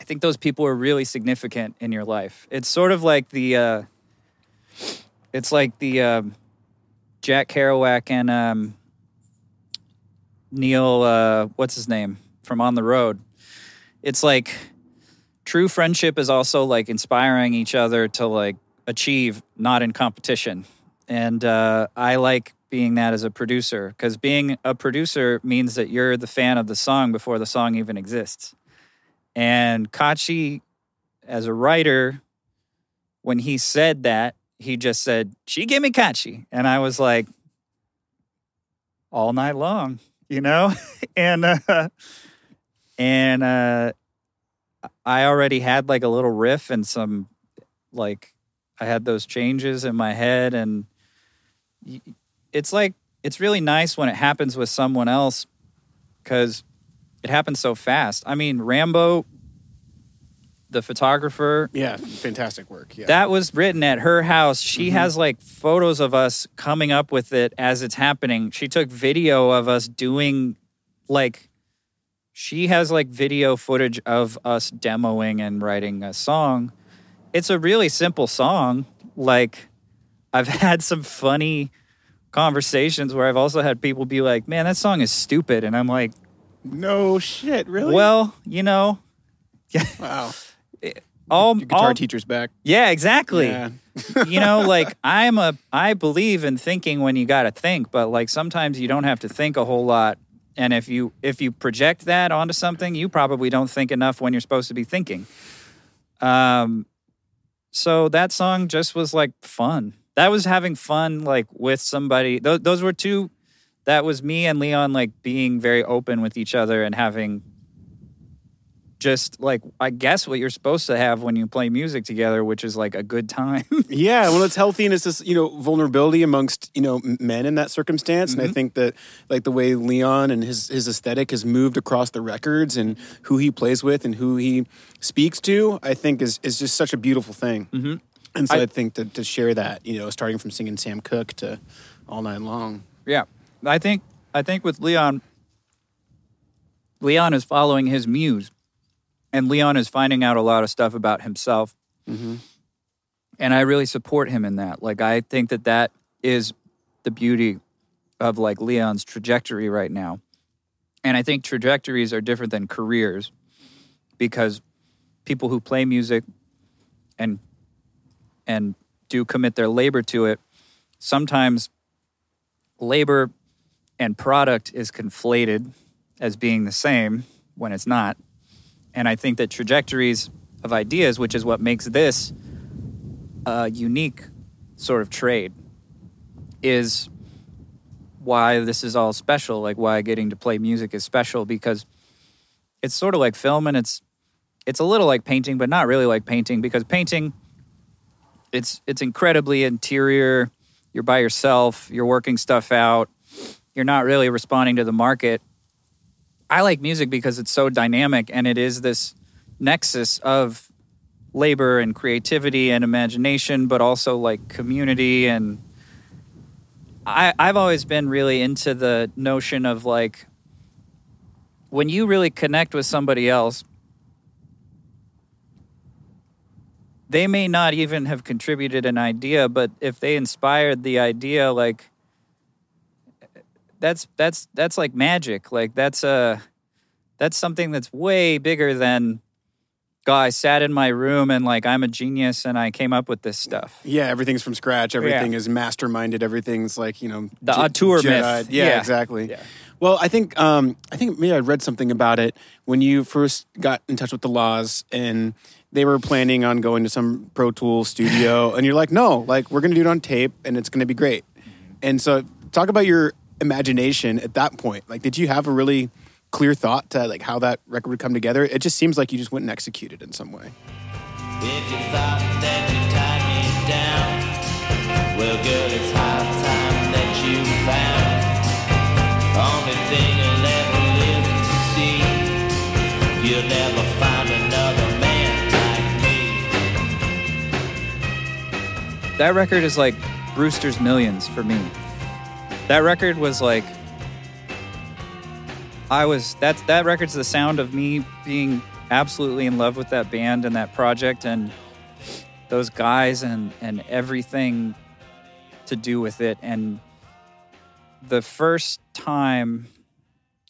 I think those people are really significant in your life. It's sort of like the uh, it's like the um, Jack Kerouac and um, Neal uh, what's his name from On the Road. It's like true friendship is also like inspiring each other to like achieve, not in competition. And uh, I like being that as a producer because being a producer means that you're the fan of the song before the song even exists. And Katchi, as a writer, when he said that, he just said, She gave me Katchi. And I was like, all night long, you know? [LAUGHS] and, uh, and, uh, I already had like a little riff and some like I had those changes in my head and it's like it's really nice when it happens with someone else cuz it happens so fast. I mean, Rambo the photographer, Yeah, fantastic work. Yeah. that was written at her house. She Mm-hmm. has like photos of us coming up with it as it's happening. She took video of us doing like she has like video footage of us demoing and writing a song. It's a really simple song. Like I've [LAUGHS] had some funny conversations where I've also had people be like, "Man, that song is stupid." And I'm like, no shit, really? "Well, you know, [LAUGHS] wow. all Your guitar all teacher's back. yeah, exactly." Yeah. [LAUGHS] you know like i'm a i believe in thinking when you got to think but like sometimes you don't have to think a whole lot and if you if you project that onto something you probably don't think enough when you're supposed to be thinking um so that song just was like fun. That was having fun like with somebody those, those were two that was me and leon like being very open with each other and having just like i guess what you're supposed to have when you play music together which is like a good time [LAUGHS] Yeah, well, it's healthy and it's this, you know, vulnerability amongst, you know, men in that circumstance. And I think that, like, the way Leon and his, his aesthetic has moved across the records and who he plays with and who he speaks to, I think is, is just such a beautiful thing. Mm-hmm. And so I, I- think that to share that, you know, starting from singing Sam Cooke to all night long. Yeah, I think I think with Leon, Leon is following his muse, and Leon is finding out a lot of stuff about himself, mm-hmm. and I really support him in that. Like, I think that that is the beauty of like Leon's trajectory right now, and I think trajectories are different than careers because people who play music and and do commit their labor to it sometimes labor and product is conflated as being the same when it's not. And I think that trajectories of ideas, which is what makes this a unique sort of trade, is why this is all special, like why getting to play music is special because it's sort of like film and it's it's a little like painting but not really like painting because painting it's it's incredibly interior. You're by yourself you're working stuff out you're not really responding to the market i like music because it's so dynamic and it is this nexus of labor and creativity and imagination but also like community and I, i've always been really into the notion of like when you really connect with somebody else they may not even have contributed an idea, but if they inspired the idea, like that's that's that's like magic. Like that's a that's something that's way bigger than God, I sat in my room and like I'm a genius and I came up with this stuff. Yeah, everything's from scratch. Everything is masterminded. Everything's like you know The Je- auteur myth. Jedi'd. Yeah, Yeah. exactly. Yeah. Well, I think um, I think maybe I read something about it when you first got in touch with the laws and they were planning on going to some Pro Tool studio, [LAUGHS] and you're like, no, like we're going to do it on tape and it's going to be great. And so, talk about your imagination at that point. Like, did you have a really clear thought to like how that record would come together? It just seems like you just went and executed in some way. If you thought that you tied me down, well, girl, it's high time that you found. Only thing you'll ever live to see, you'll never find another man like me. That record is like Brewster's Millions for me. That record was like I was that's that record's the sound of me being absolutely in love with that band and that project and those guys and and everything to do with it. And the first time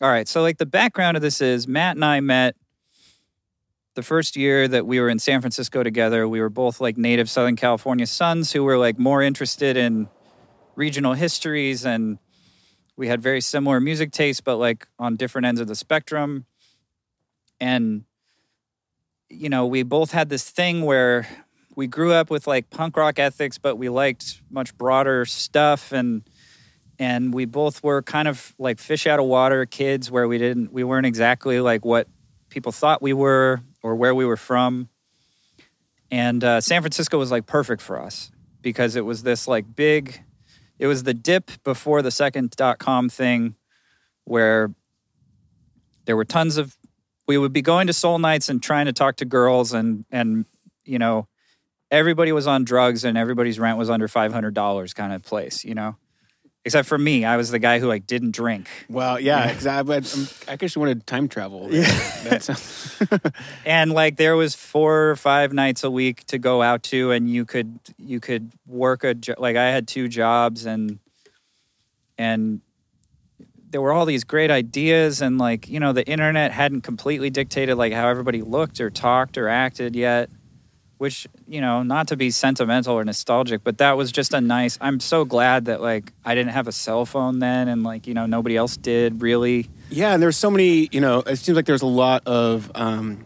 all right so like the background of this is matt and i met the first year that we were in san francisco together. We were both like native southern california sons who were like more interested in regional histories and we had very similar music tastes but like on different ends of the spectrum. And you know we both had this thing where we grew up with like punk rock ethics but we liked much broader stuff and and we both were kind of like fish out of water kids where we didn't we weren't exactly like what people thought we were or where we were from. And uh, san francisco was like perfect for us because it was this like big it was the dip before the second dot com thing where there were tons of we would be going to soul nights and trying to talk to girls and and you know everybody was on drugs and everybody's rent was under $500 kind of place you know except for me i was the guy who like didn't drink Well, yeah, exactly. I actually um, wanted time travel. Yeah, That's, [LAUGHS] [LAUGHS] and like there was four or five nights a week to go out to and you could you could work a jo- like i had two jobs and and there were all these great ideas and like you know the internet hadn't completely dictated like how everybody looked or talked or acted yet which you know not to be sentimental or nostalgic but that was just a nice i'm so glad that like i didn't have a cell phone then and like you know nobody else did really yeah, and there's so many. You know, it seems like there's a lot of. Um,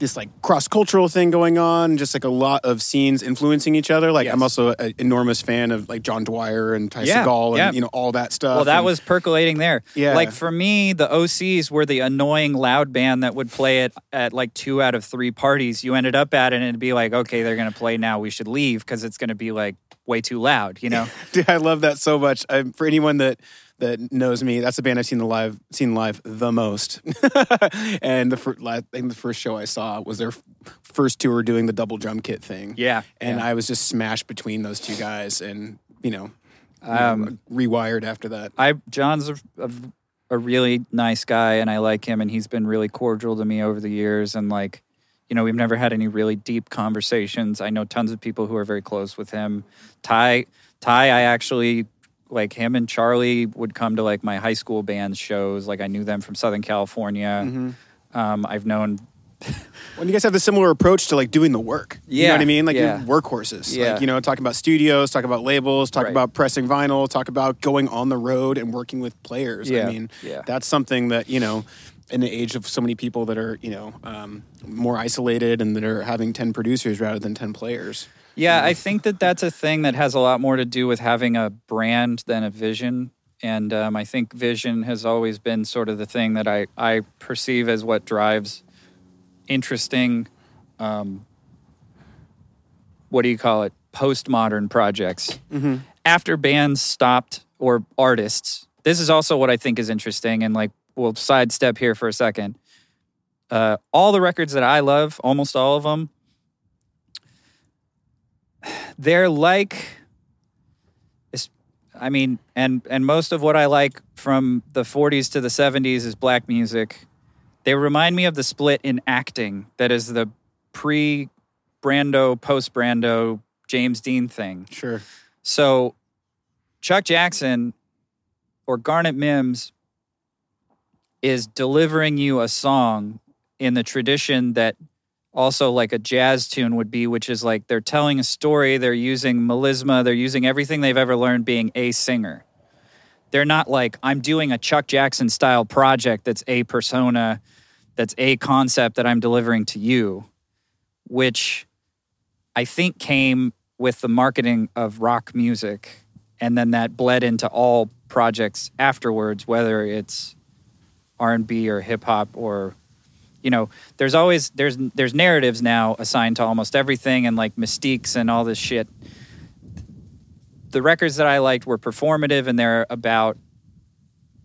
this like cross cultural thing going on, just like a lot of scenes influencing each other. Like Yes. I'm also an enormous fan of like John Dwyer and Ty Yeah, Segall and yeah. you know all that stuff. Well, that And- was percolating there. Yeah. Like for me, the OCs were the annoying loud band that would play it at like two out of three parties. You ended up at it and it'd be like, okay, they're to play now. We should leave because it's to be like way too loud, you know? [LAUGHS] Dude, I love that so much. I, for anyone that that knows me, that's the band I've seen the live seen live the most. [LAUGHS] and the first, I think the first show I saw was their first tour doing the double drum kit thing. Yeah, and yeah. I was just smashed between those two guys, and you know, Um, rewired after that. I John's a, a, a really nice guy and I like him and he's been really cordial to me over the years and like you know we've never had any really deep conversations. I know tons of people who are very close with him. Ty Ty I actually like him and Charlie would come to like my high school band shows. Like I knew them from Southern California. Mm-hmm. Um, I've known [LAUGHS] When you guys have the similar approach to like doing the work, you know Yeah, what I mean? Like yeah. workhorses. Yeah. Like you know, talking about studios, talking about labels, talking Right. about pressing vinyl, talk about going on the road and working with players. Yeah, I mean, yeah. that's something that you know, in the age of so many people that are you know um, more isolated and that are having ten producers rather than ten players. Yeah, I think that that's a thing that has a lot more to do with having a brand than a vision. And um, I think vision has always been sort of the thing that I, I perceive as what drives interesting, um, what do you call it, postmodern projects. After bands stopped, or artists, this is also what I think is interesting. And like, we'll sidestep here for a second. Uh, all the records that I love, almost all of them, they're like I mean, and and most of what I like from the 40s to the 70s is black music. They remind me of the split in acting that is the pre Brando, post Brando, James Dean thing. Sure. So Chuck Jackson or Garnet Mimms is delivering you a song in the tradition that also like a jazz tune would be, which is like they're telling a story, they're using melisma, they're using everything they've ever learned being a singer. They're not like, I'm doing a Chuck Jackson style project that's a persona, that's a concept that I'm delivering to you, which I think came with the marketing of rock music. And then that bled into all projects afterwards, whether it's R&B or hip hop or you know there's always there's there's narratives now assigned to almost everything and like mystiques and all this shit. The records that i liked were performative and they're about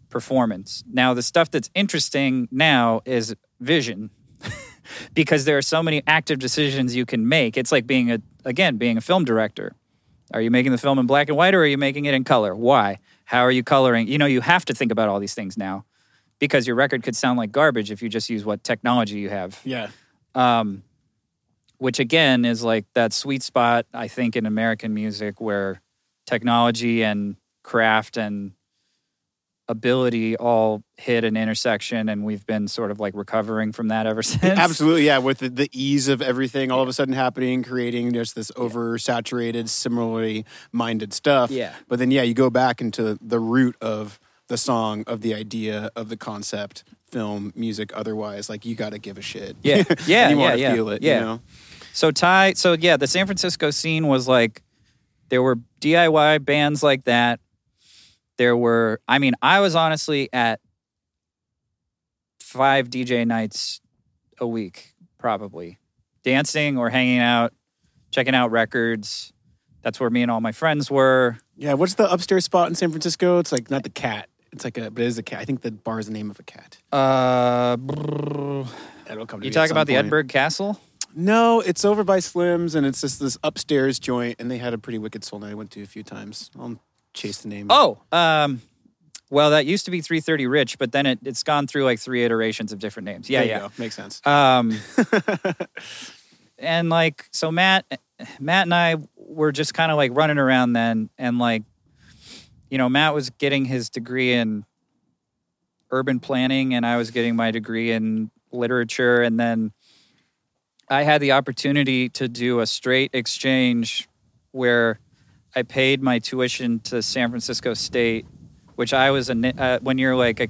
performance. Now the stuff that's interesting now is vision [LAUGHS] because there are so many active decisions you can make. It's like being a again being a film director. Are you making the film in black and white or are you making it in color? Why? How are you coloring? You know you have to think about all these things now because your record could sound like garbage if you just use what technology you have. Yeah. Um, which again is like that sweet spot, I think, in American music where technology and craft and ability all hit an intersection, and we've been sort of like recovering from that ever [LAUGHS] since. Absolutely, yeah. With the, the ease of everything all of a sudden happening, creating just this oversaturated, similarly minded stuff. Yeah. But then, yeah, you go back into the root of the song, of the idea, of the concept, film, music, otherwise. Like, you got to give a shit. Yeah. [LAUGHS] Yeah, you yeah, want to yeah, feel it, yeah. you know? So Ty, so yeah, the San Francisco scene was like there were DIY bands like that. There were, I mean, I was honestly at five DJ nights a week, probably dancing or hanging out, checking out records. That's where me and all my friends were. Yeah. What's the upstairs spot in San Francisco? It's like not the cat. It's like a, but it is a cat. I think the bar is the name of a cat. Uh, brrr. That'll come. To you talk about the point. Edinburgh Castle? No, it's over by Slim's, and it's just this upstairs joint, and they had a pretty wicked soul night I went to a few times. I'll chase the name. Oh, um, well, that used to be 330 Ritch, but then it, it's gone through like three iterations of different names. Yeah, There you yeah. go. makes sense. Um, [LAUGHS] and like, so Matt, Matt and I were just kind of like running around then, and like, you know, Matt was getting his degree in urban planning, and I was getting my degree in literature, and then I had the opportunity to do a straight exchange where I paid my tuition to San Francisco State, which I was a uh, when you're like a,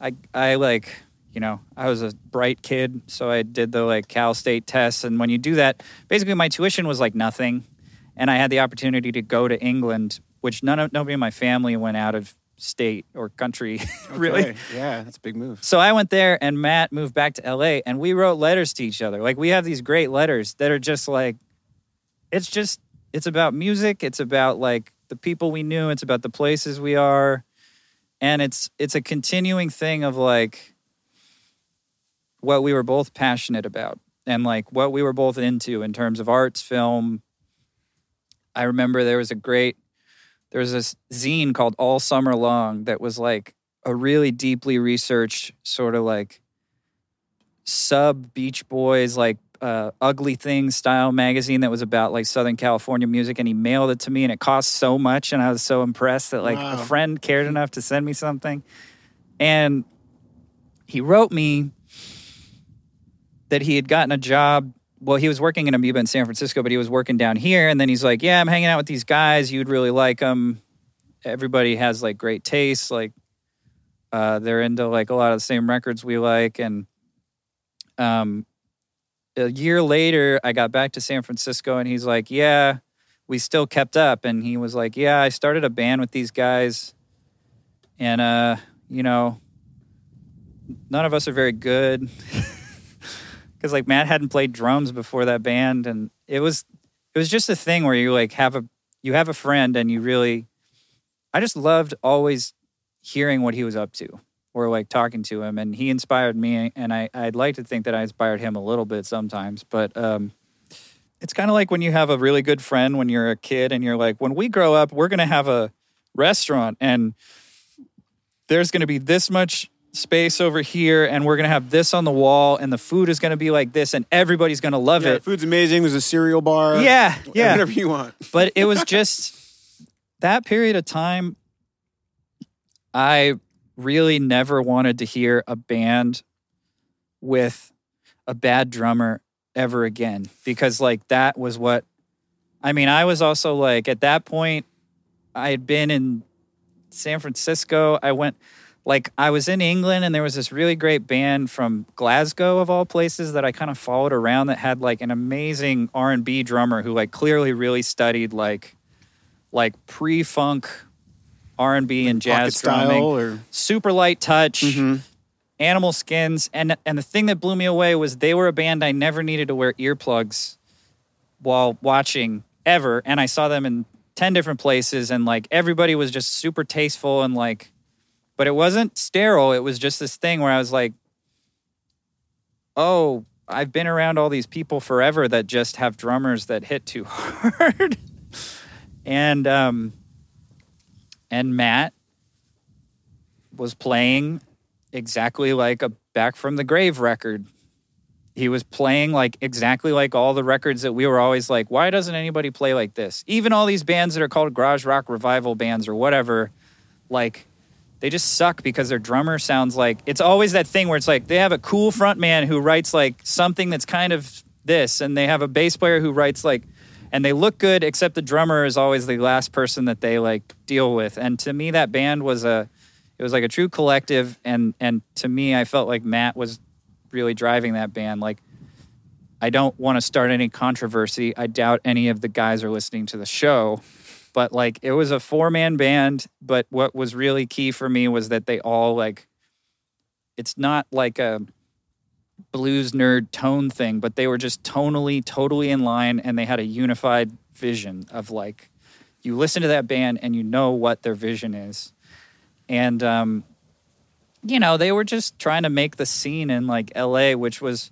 I I like you know I was a bright kid, so I did the like Cal State tests, and when you do that, basically my tuition was like nothing, and I had the opportunity to go to England, which none of nobody in my family went out of state or country [LAUGHS] really. Yeah, that's a big move. So I went there and Matt moved back to LA and we wrote letters to each other. Like we have these great letters that are just like it's just it's about music, it's about like the people we knew, it's about the places we are. And it's it's a continuing thing of like what we were both passionate about and like what we were both into in terms of arts, film. I remember there was a great there was this zine called All Summer Long that was like a really deeply researched sort of like sub Beach Boys like uh, ugly things style magazine that was about like Southern California music and he mailed it to me and it cost so much and I was so impressed that like Wow. a friend cared enough to send me something and he wrote me that he had gotten a job well he was working in amoeba in san francisco but he was working down here and then he's like yeah i'm hanging out with these guys. You'd really like them everybody has like great tastes like uh, they're into like a lot of the same records we like and um, a year later i got back to san francisco and he's like yeah we still kept up and he was like yeah i started a band with these guys and uh you know none of us are very good [LAUGHS] because like matt hadn't played drums before that band and it was it was just a thing where you like have a you have a friend and you really i just loved always hearing what he was up to or like talking to him and he inspired me and I, i'd like to think that i inspired him a little bit sometimes but um it's kind of like when you have a really good friend when you're a kid and you're like when we grow up we're to have a restaurant and there's going to be this much space over here and we're to have this on the wall and the food is to be like this and everybody's to love Yeah, it food's amazing. There's a cereal bar. Yeah, yeah. [LAUGHS] Whatever you want. [LAUGHS] but it was just that period of time i really never wanted to hear a band with a bad drummer ever again because like that was what i mean i was also like at that point i had been in san francisco i went like i was in england and there was this really great band from glasgow of all places that i kind of followed around that had like an amazing r&b drummer who like clearly really studied like like pre-funk r&b and jazz drumming or super light touch Mhm. animal skins and and the thing that blew me away was they were a band i never needed to wear earplugs while watching ever and i saw them in 10 different places and like everybody was just super tasteful and like but it wasn't sterile. It was just this thing where i was like oh i've been around all these people forever that just have drummers that hit too [LAUGHS] hard. And um and matt was playing exactly like a back from the grave record. He was playing like exactly like all the records that we were always like why doesn't anybody play like this? Even all these bands that are called garage rock revival bands or whatever like they just suck because their drummer sounds like it's always that thing where it's like they have a cool front man who writes like something that's kind of this and they have a bass player who writes like and they look good except the drummer is always the last person that they like deal with. And to me that band was a it was like a true collective and and to me i felt like matt was really driving that band. Like i don't want to start any controversy. I doubt any of the guys are listening to the show but like it was a four man band but what was really key for me was that they all like it's not like a blues nerd tone thing but they were just tonally totally in line and they had a unified vision of like you listen to that band and you know what their vision is and um, you know they were just trying to make the scene in like L.A., which was,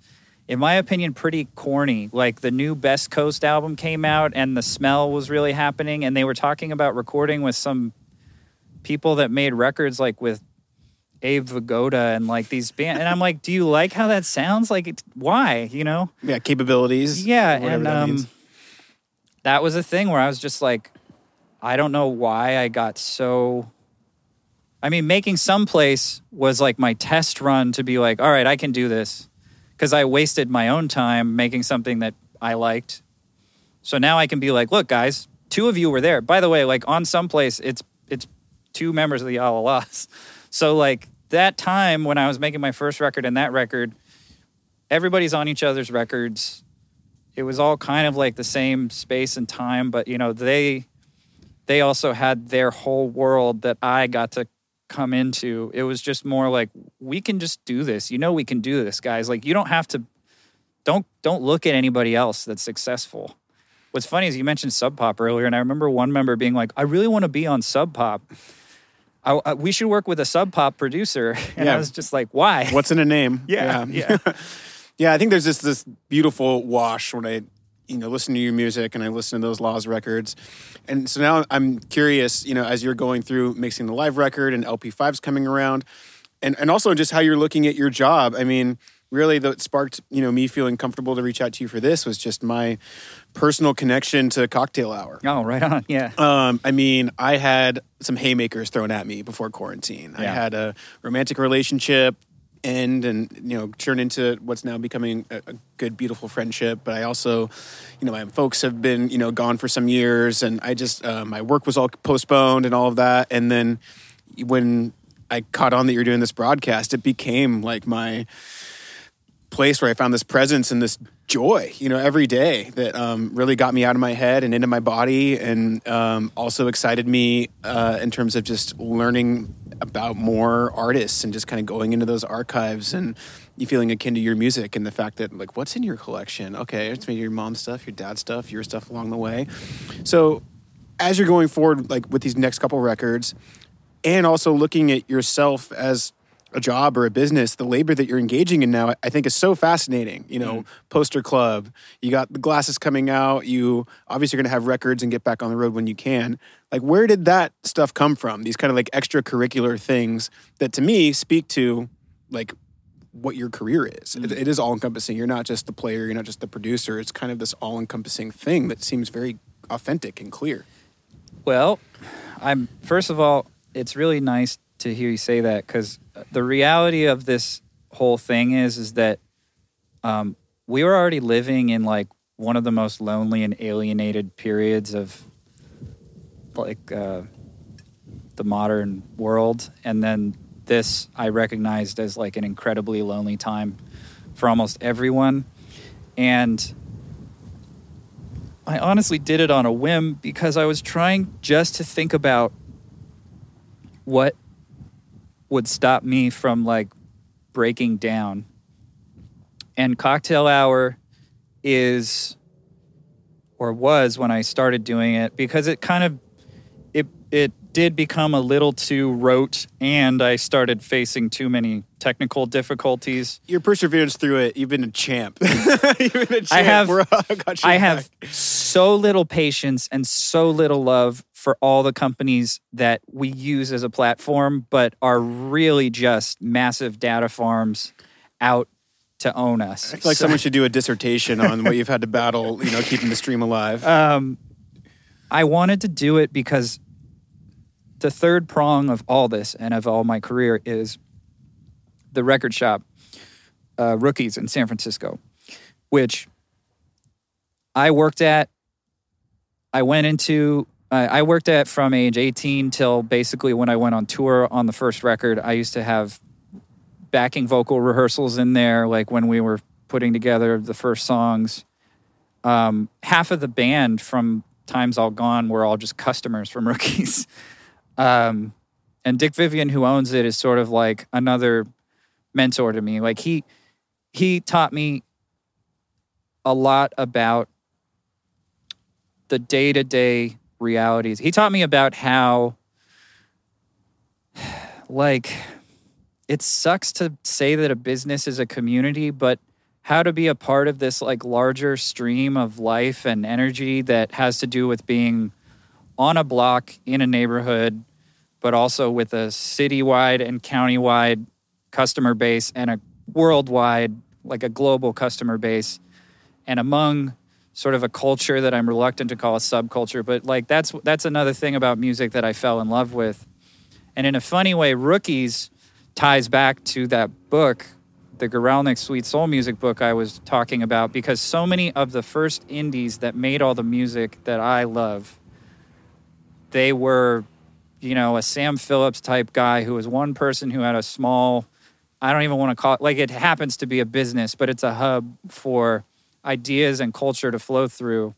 in my opinion, pretty corny. Like the new Best Coast album came out, and the smell was really happening, and they were talking about recording with some people that made records like with Abe Vigoda and like these band, and I'm like, do you like how that sounds? Like, it, why? You know? Yeah, capabilities. Yeah, and that um, that was a thing where I was just like, I don't know why I got so. I mean, making someplace was like my test run to be like, all right, I can do this, because I wasted my own time making something that I liked. So now I can be like, look, guys, two of you were there. By the way, like on some place, it's it's two members of the Allah-Las. [LAUGHS] So like that time when I was making my first record and that record, everybody's on each other's records. It was all kind of like the same space and time, but you know, they they also had their whole world that I got to come into. It was just more like we can just do this. You know we can do this, guys. Like you don't have to don't don't look at anybody else that's successful. What's funny is you mentioned Sub Pop earlier, and I remember one member being like, "I really want to be on Sub Pop. I, I- we should work with a Sub Pop producer." [LAUGHS] And Yeah. I was just like, "Why?" What's in a name? [LAUGHS] Yeah, yeah. [LAUGHS] Yeah, I think there's just this beautiful wash when I, you know, listen to your music and I listen to those Las records. And so now I'm curious, you know, as you're going through mixing the live record and LP5's coming around, and, and also just how you're looking at your job. I mean, really, that sparked, you know, me feeling comfortable to reach out to you for this was just my personal connection to Cocktail Hour. Oh, right on. Yeah. Um, I mean, I had some haymakers thrown at me before quarantine. I had a romantic relationship end and you know turn into what's now becoming a, a good, beautiful friendship. But I also, you know, my folks have been you know gone for some years, and I just uh, my work was all postponed and all of that. And then when I caught on that you're doing this broadcast, it became like my place where I found this presence and this joy, you know, every day that um, really got me out of my head and into my body, and um, also excited me uh, in terms of just learning about more artists and just kind of going into those archives and you feeling akin to your music and the fact that like what's in your collection? Okay, it's maybe your mom's stuff, your dad's stuff, your stuff along the way. So as you're going forward, like with these next couple records, and also looking at yourself as a job or a business, the labor that you're engaging in now, I think is so fascinating. You know, mm-hmm. poster club, you got the glasses coming out, you obviously are going to have records and get back on the road when you can. Like, where did that stuff come from? These kind of like extracurricular things that to me speak to like what your career is. It, mm-hmm. it is all encompassing. You're not just the player, you're not just the producer. It's kind of this all encompassing thing that seems very authentic and clear. Well, I'm first of all, it's really nice to hear you say that because the reality of this whole thing is is that um, we were already living in like one of the most lonely and alienated periods of like uh, the modern world, and then this I recognized as like an incredibly lonely time for almost everyone, and I honestly did it on a whim because I was trying just to think about what would stop me from like breaking down. And cocktail hour is or was when I started doing it because it kind of it it did become a little too rote and I started facing too many technical difficulties. Your perseverance through it, you've been a champ. [LAUGHS] you've been a champ. I have- I have so little patience and so little love for all the companies that we use as a platform, but are really just massive data farms out to own us. I feel like So- someone should do a dissertation on what you've had to battle, [LAUGHS] you know, keeping the stream alive. um, I wanted to do it because the third prong of all this and of all my career is the record shop, uh, Rookies in San Francisco, which I worked at. I went into. Uh, I worked at from age 18 till basically when I went on tour on the first record. I used to have backing vocal rehearsals in there, like when we were putting together the first songs um, half of the band from Times All Gone were all just customers from [LAUGHS] Rookies. Um, and Dick Vivian, who owns it, is sort of like another mentor to me. Like he he taught me a lot about the day to day realities. He taught me about how like it sucks to say that a business is a community, but how to be a part of this like larger stream of life and energy that has to do with being on a block in a neighborhood, but also with a citywide and countywide customer base and a worldwide, like a global customer base, and among sort of a culture that I'm reluctant to call a subculture, but like that's that's another thing about music that I fell in love with. And in a funny way, Rookies ties back to that book, the Guralnick Sweet Soul music book I was talking about, because so many of the first indies that made all the music that I love, they were, you know, a Sam Phillips type guy who was one person who had a small, I don't even want to call it, like it happens to be a business, but it's a hub for ideas and culture to flow through.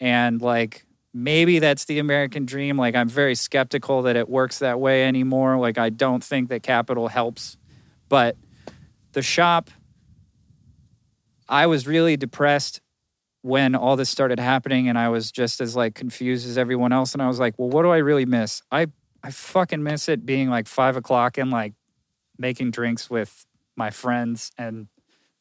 And like maybe that's the American dream. Like I'm very skeptical that it works that way anymore. Like I don't think that capital helps. But the shop, I was really depressed when all this started happening and I was just as like confused as everyone else. And I was like, well, what do I really miss? I I fucking miss it being like five o'clock and like making drinks with my friends and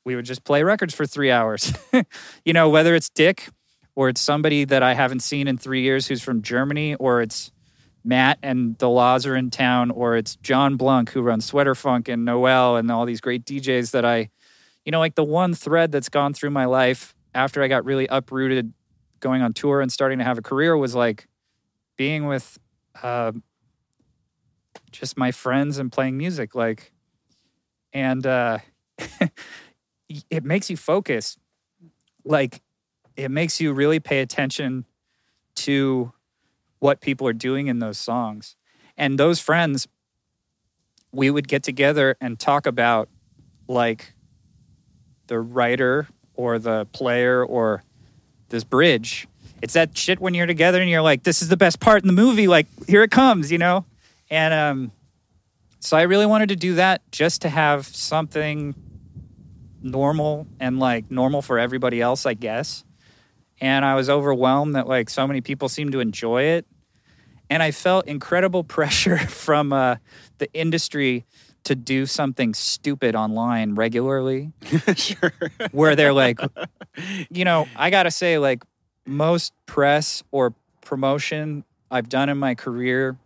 we would just play records for three hours. [LAUGHS] you know, whether it's Dick or it's somebody that I haven't seen in three years who's from Germany, or it's Matt and the Las are in town, or it's John Blunk who runs Sweater Funk and Noel and all these great DJs that I, you know, like the one thread that's gone through my life after I got really uprooted going on tour and starting to have a career was like being with uh, just my friends and playing music. Like, and uh, [LAUGHS] it makes you focus. Like, it makes you really pay attention to what people are doing in those songs. And those friends, we would get together and talk about like the writer or the player or this bridge. It's that shit when you're together and you're like, this is the best part in the movie. Like, here it comes, you know? And um, so I really wanted to do that just to have something normal and like normal for everybody else, I guess. And I was overwhelmed that like so many people seemed to enjoy it. And I felt incredible [LAUGHS] pressure from uh, the industry to do something stupid online regularly [LAUGHS] sure. where they're like, you know, I gotta say, like, most press or promotion I've done in my career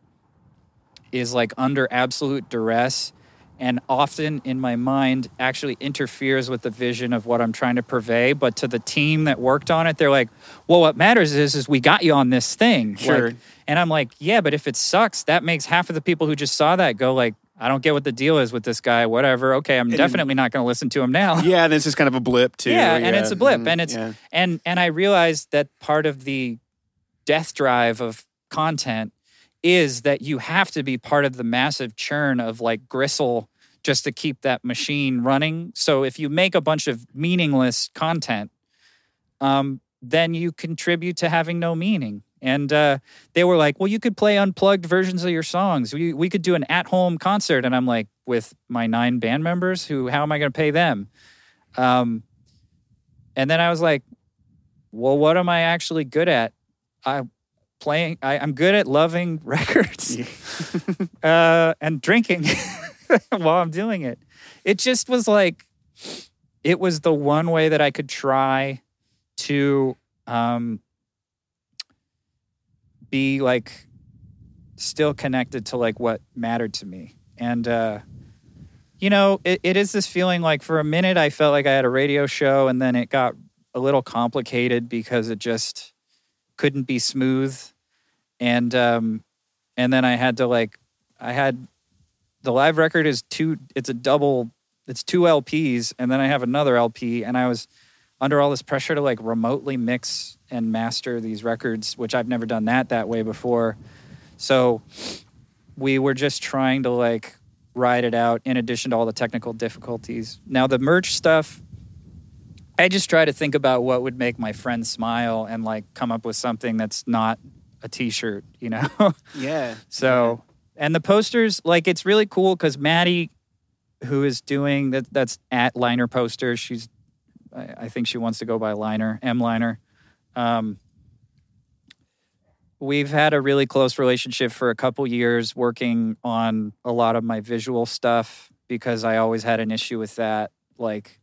is like under absolute duress and often in my mind actually interferes with the vision of what I'm trying to purvey. But to the team that worked on it, they're like, well, what matters is, is we got you on this thing. Sure. Like, and I'm like, yeah, but if it sucks, that makes half of the people who just saw that go like, I don't get what the deal is with this guy. Whatever. Okay, I'm And- definitely not going to listen to him now. [LAUGHS] Yeah, and it's just kind of a blip too. Yeah, and it's a blip, Mhm, and it's yeah. and and I realized that part of the death drive of content is that you have to be part of the massive churn of like gristle just to keep that machine running. So if you make a bunch of meaningless content, um, then you contribute to having no meaning. And uh, they were like, "Well, you could play unplugged versions of your songs. We we could do an at-home concert." And I'm like, "With my nine band members, who? How am I going to pay them?" Um, and then I was like, "Well, what am I actually good at? I playing. I, I'm good at loving [LAUGHS] records [LAUGHS] uh, and drinking [LAUGHS] while I'm doing it. It just was like, it was the one way that I could try to um, be like still connected to like what mattered to me. And, uh, you know, it, it is this feeling like for a minute I felt like I had a radio show and then it got a little complicated because it just couldn't be smooth. And, um, and then I had to like, I had the live record is two, it's a double, it's two LPs. And then I have another LP and I was under all this pressure to like remotely mix and master these records, which I've never done that that way before. So we were just trying to like ride it out in addition to all the technical difficulties. Now the merch stuff, I just try to think about what would make my friends smile and like come up with something that's not a t-shirt, you know? [LAUGHS] yeah. So, and the posters, like it's really cool because Maddie, who is doing that, that's at Liner Posters. She's, I I think she wants to go by Liner, M Liner. Um, we've had a really close relationship for a couple years working on a lot of my visual stuff because I always had an issue with that. Like,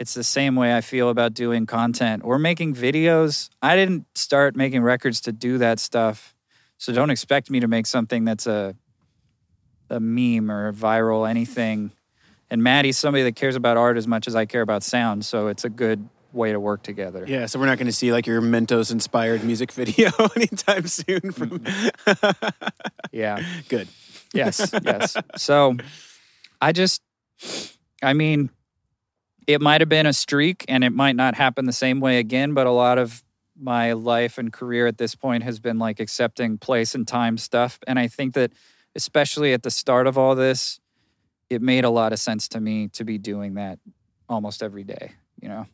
it's the same way I feel about doing content or making videos. I didn't start making records to do that stuff. So don't expect me to make something that's a a meme or a viral anything. And Maddie's somebody that cares about art as much as I care about sound, so it's a good way to work together. Yeah, so we're not going to see like your Mentos inspired music [LAUGHS] video [LAUGHS] anytime soon. From [LAUGHS] Yeah. good. yes, yes. So I just, I mean, it might have been a streak and it might not happen the same way again, but a lot of my life and career at this point has been like accepting place and time stuff. And I think that, especially at the start of all this, it made a lot of sense to me to be doing that almost every day, you know?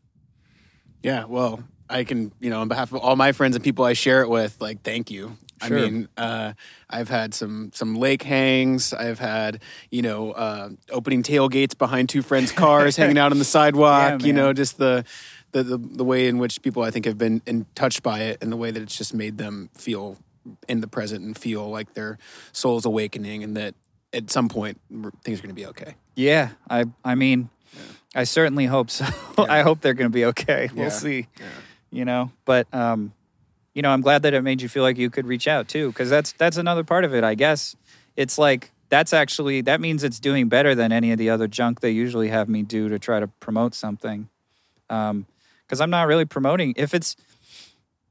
Yeah, well, I can, you know, on behalf of all my friends and people I share it with, like, thank you. Sure. I mean, uh, I've had some some lake hangs. I've had, you know, uh, opening tailgates behind two friends' cars, [LAUGHS] hanging out on the sidewalk. Yeah, you know, just the, the the the way in which people I think have been in touched by it, and the way that it's just made them feel in the present and feel like their soul's awakening, and that at some point things are going to be okay. Yeah. I, I mean, I certainly hope so. [LAUGHS] I hope they're going to be okay. We'll Yeah. see. you know but um you know i'm glad that it made you feel like you could reach out too because that's that's another part of it i guess. It's like that's actually that means it's doing better than any of the other junk they usually have me do to try to promote something. Um because i'm not really promoting if it's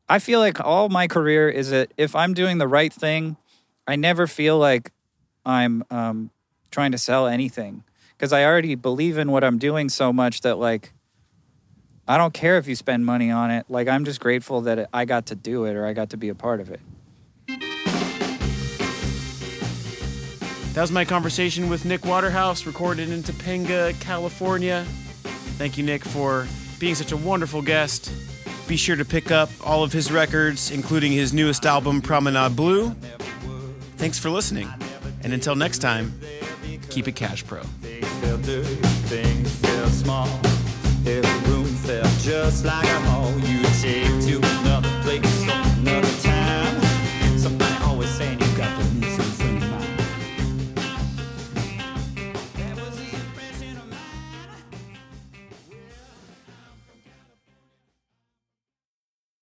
i feel like all my career is that if i'm doing the right thing i never feel like i'm um trying to sell anything because i already believe in what i'm doing so much that like I don't care if you spend money on it. Like I'm just grateful that I got to do it or I got to be a part of it. That was my conversation with Nick Waterhouse, recorded in Topanga, California. Thank you, Nick, for being such a wonderful guest. Be sure to pick up all of his records, including his newest album, Promenade Blue. Thanks for listening. And until next time, keep it cash pro. Just like a hall you take to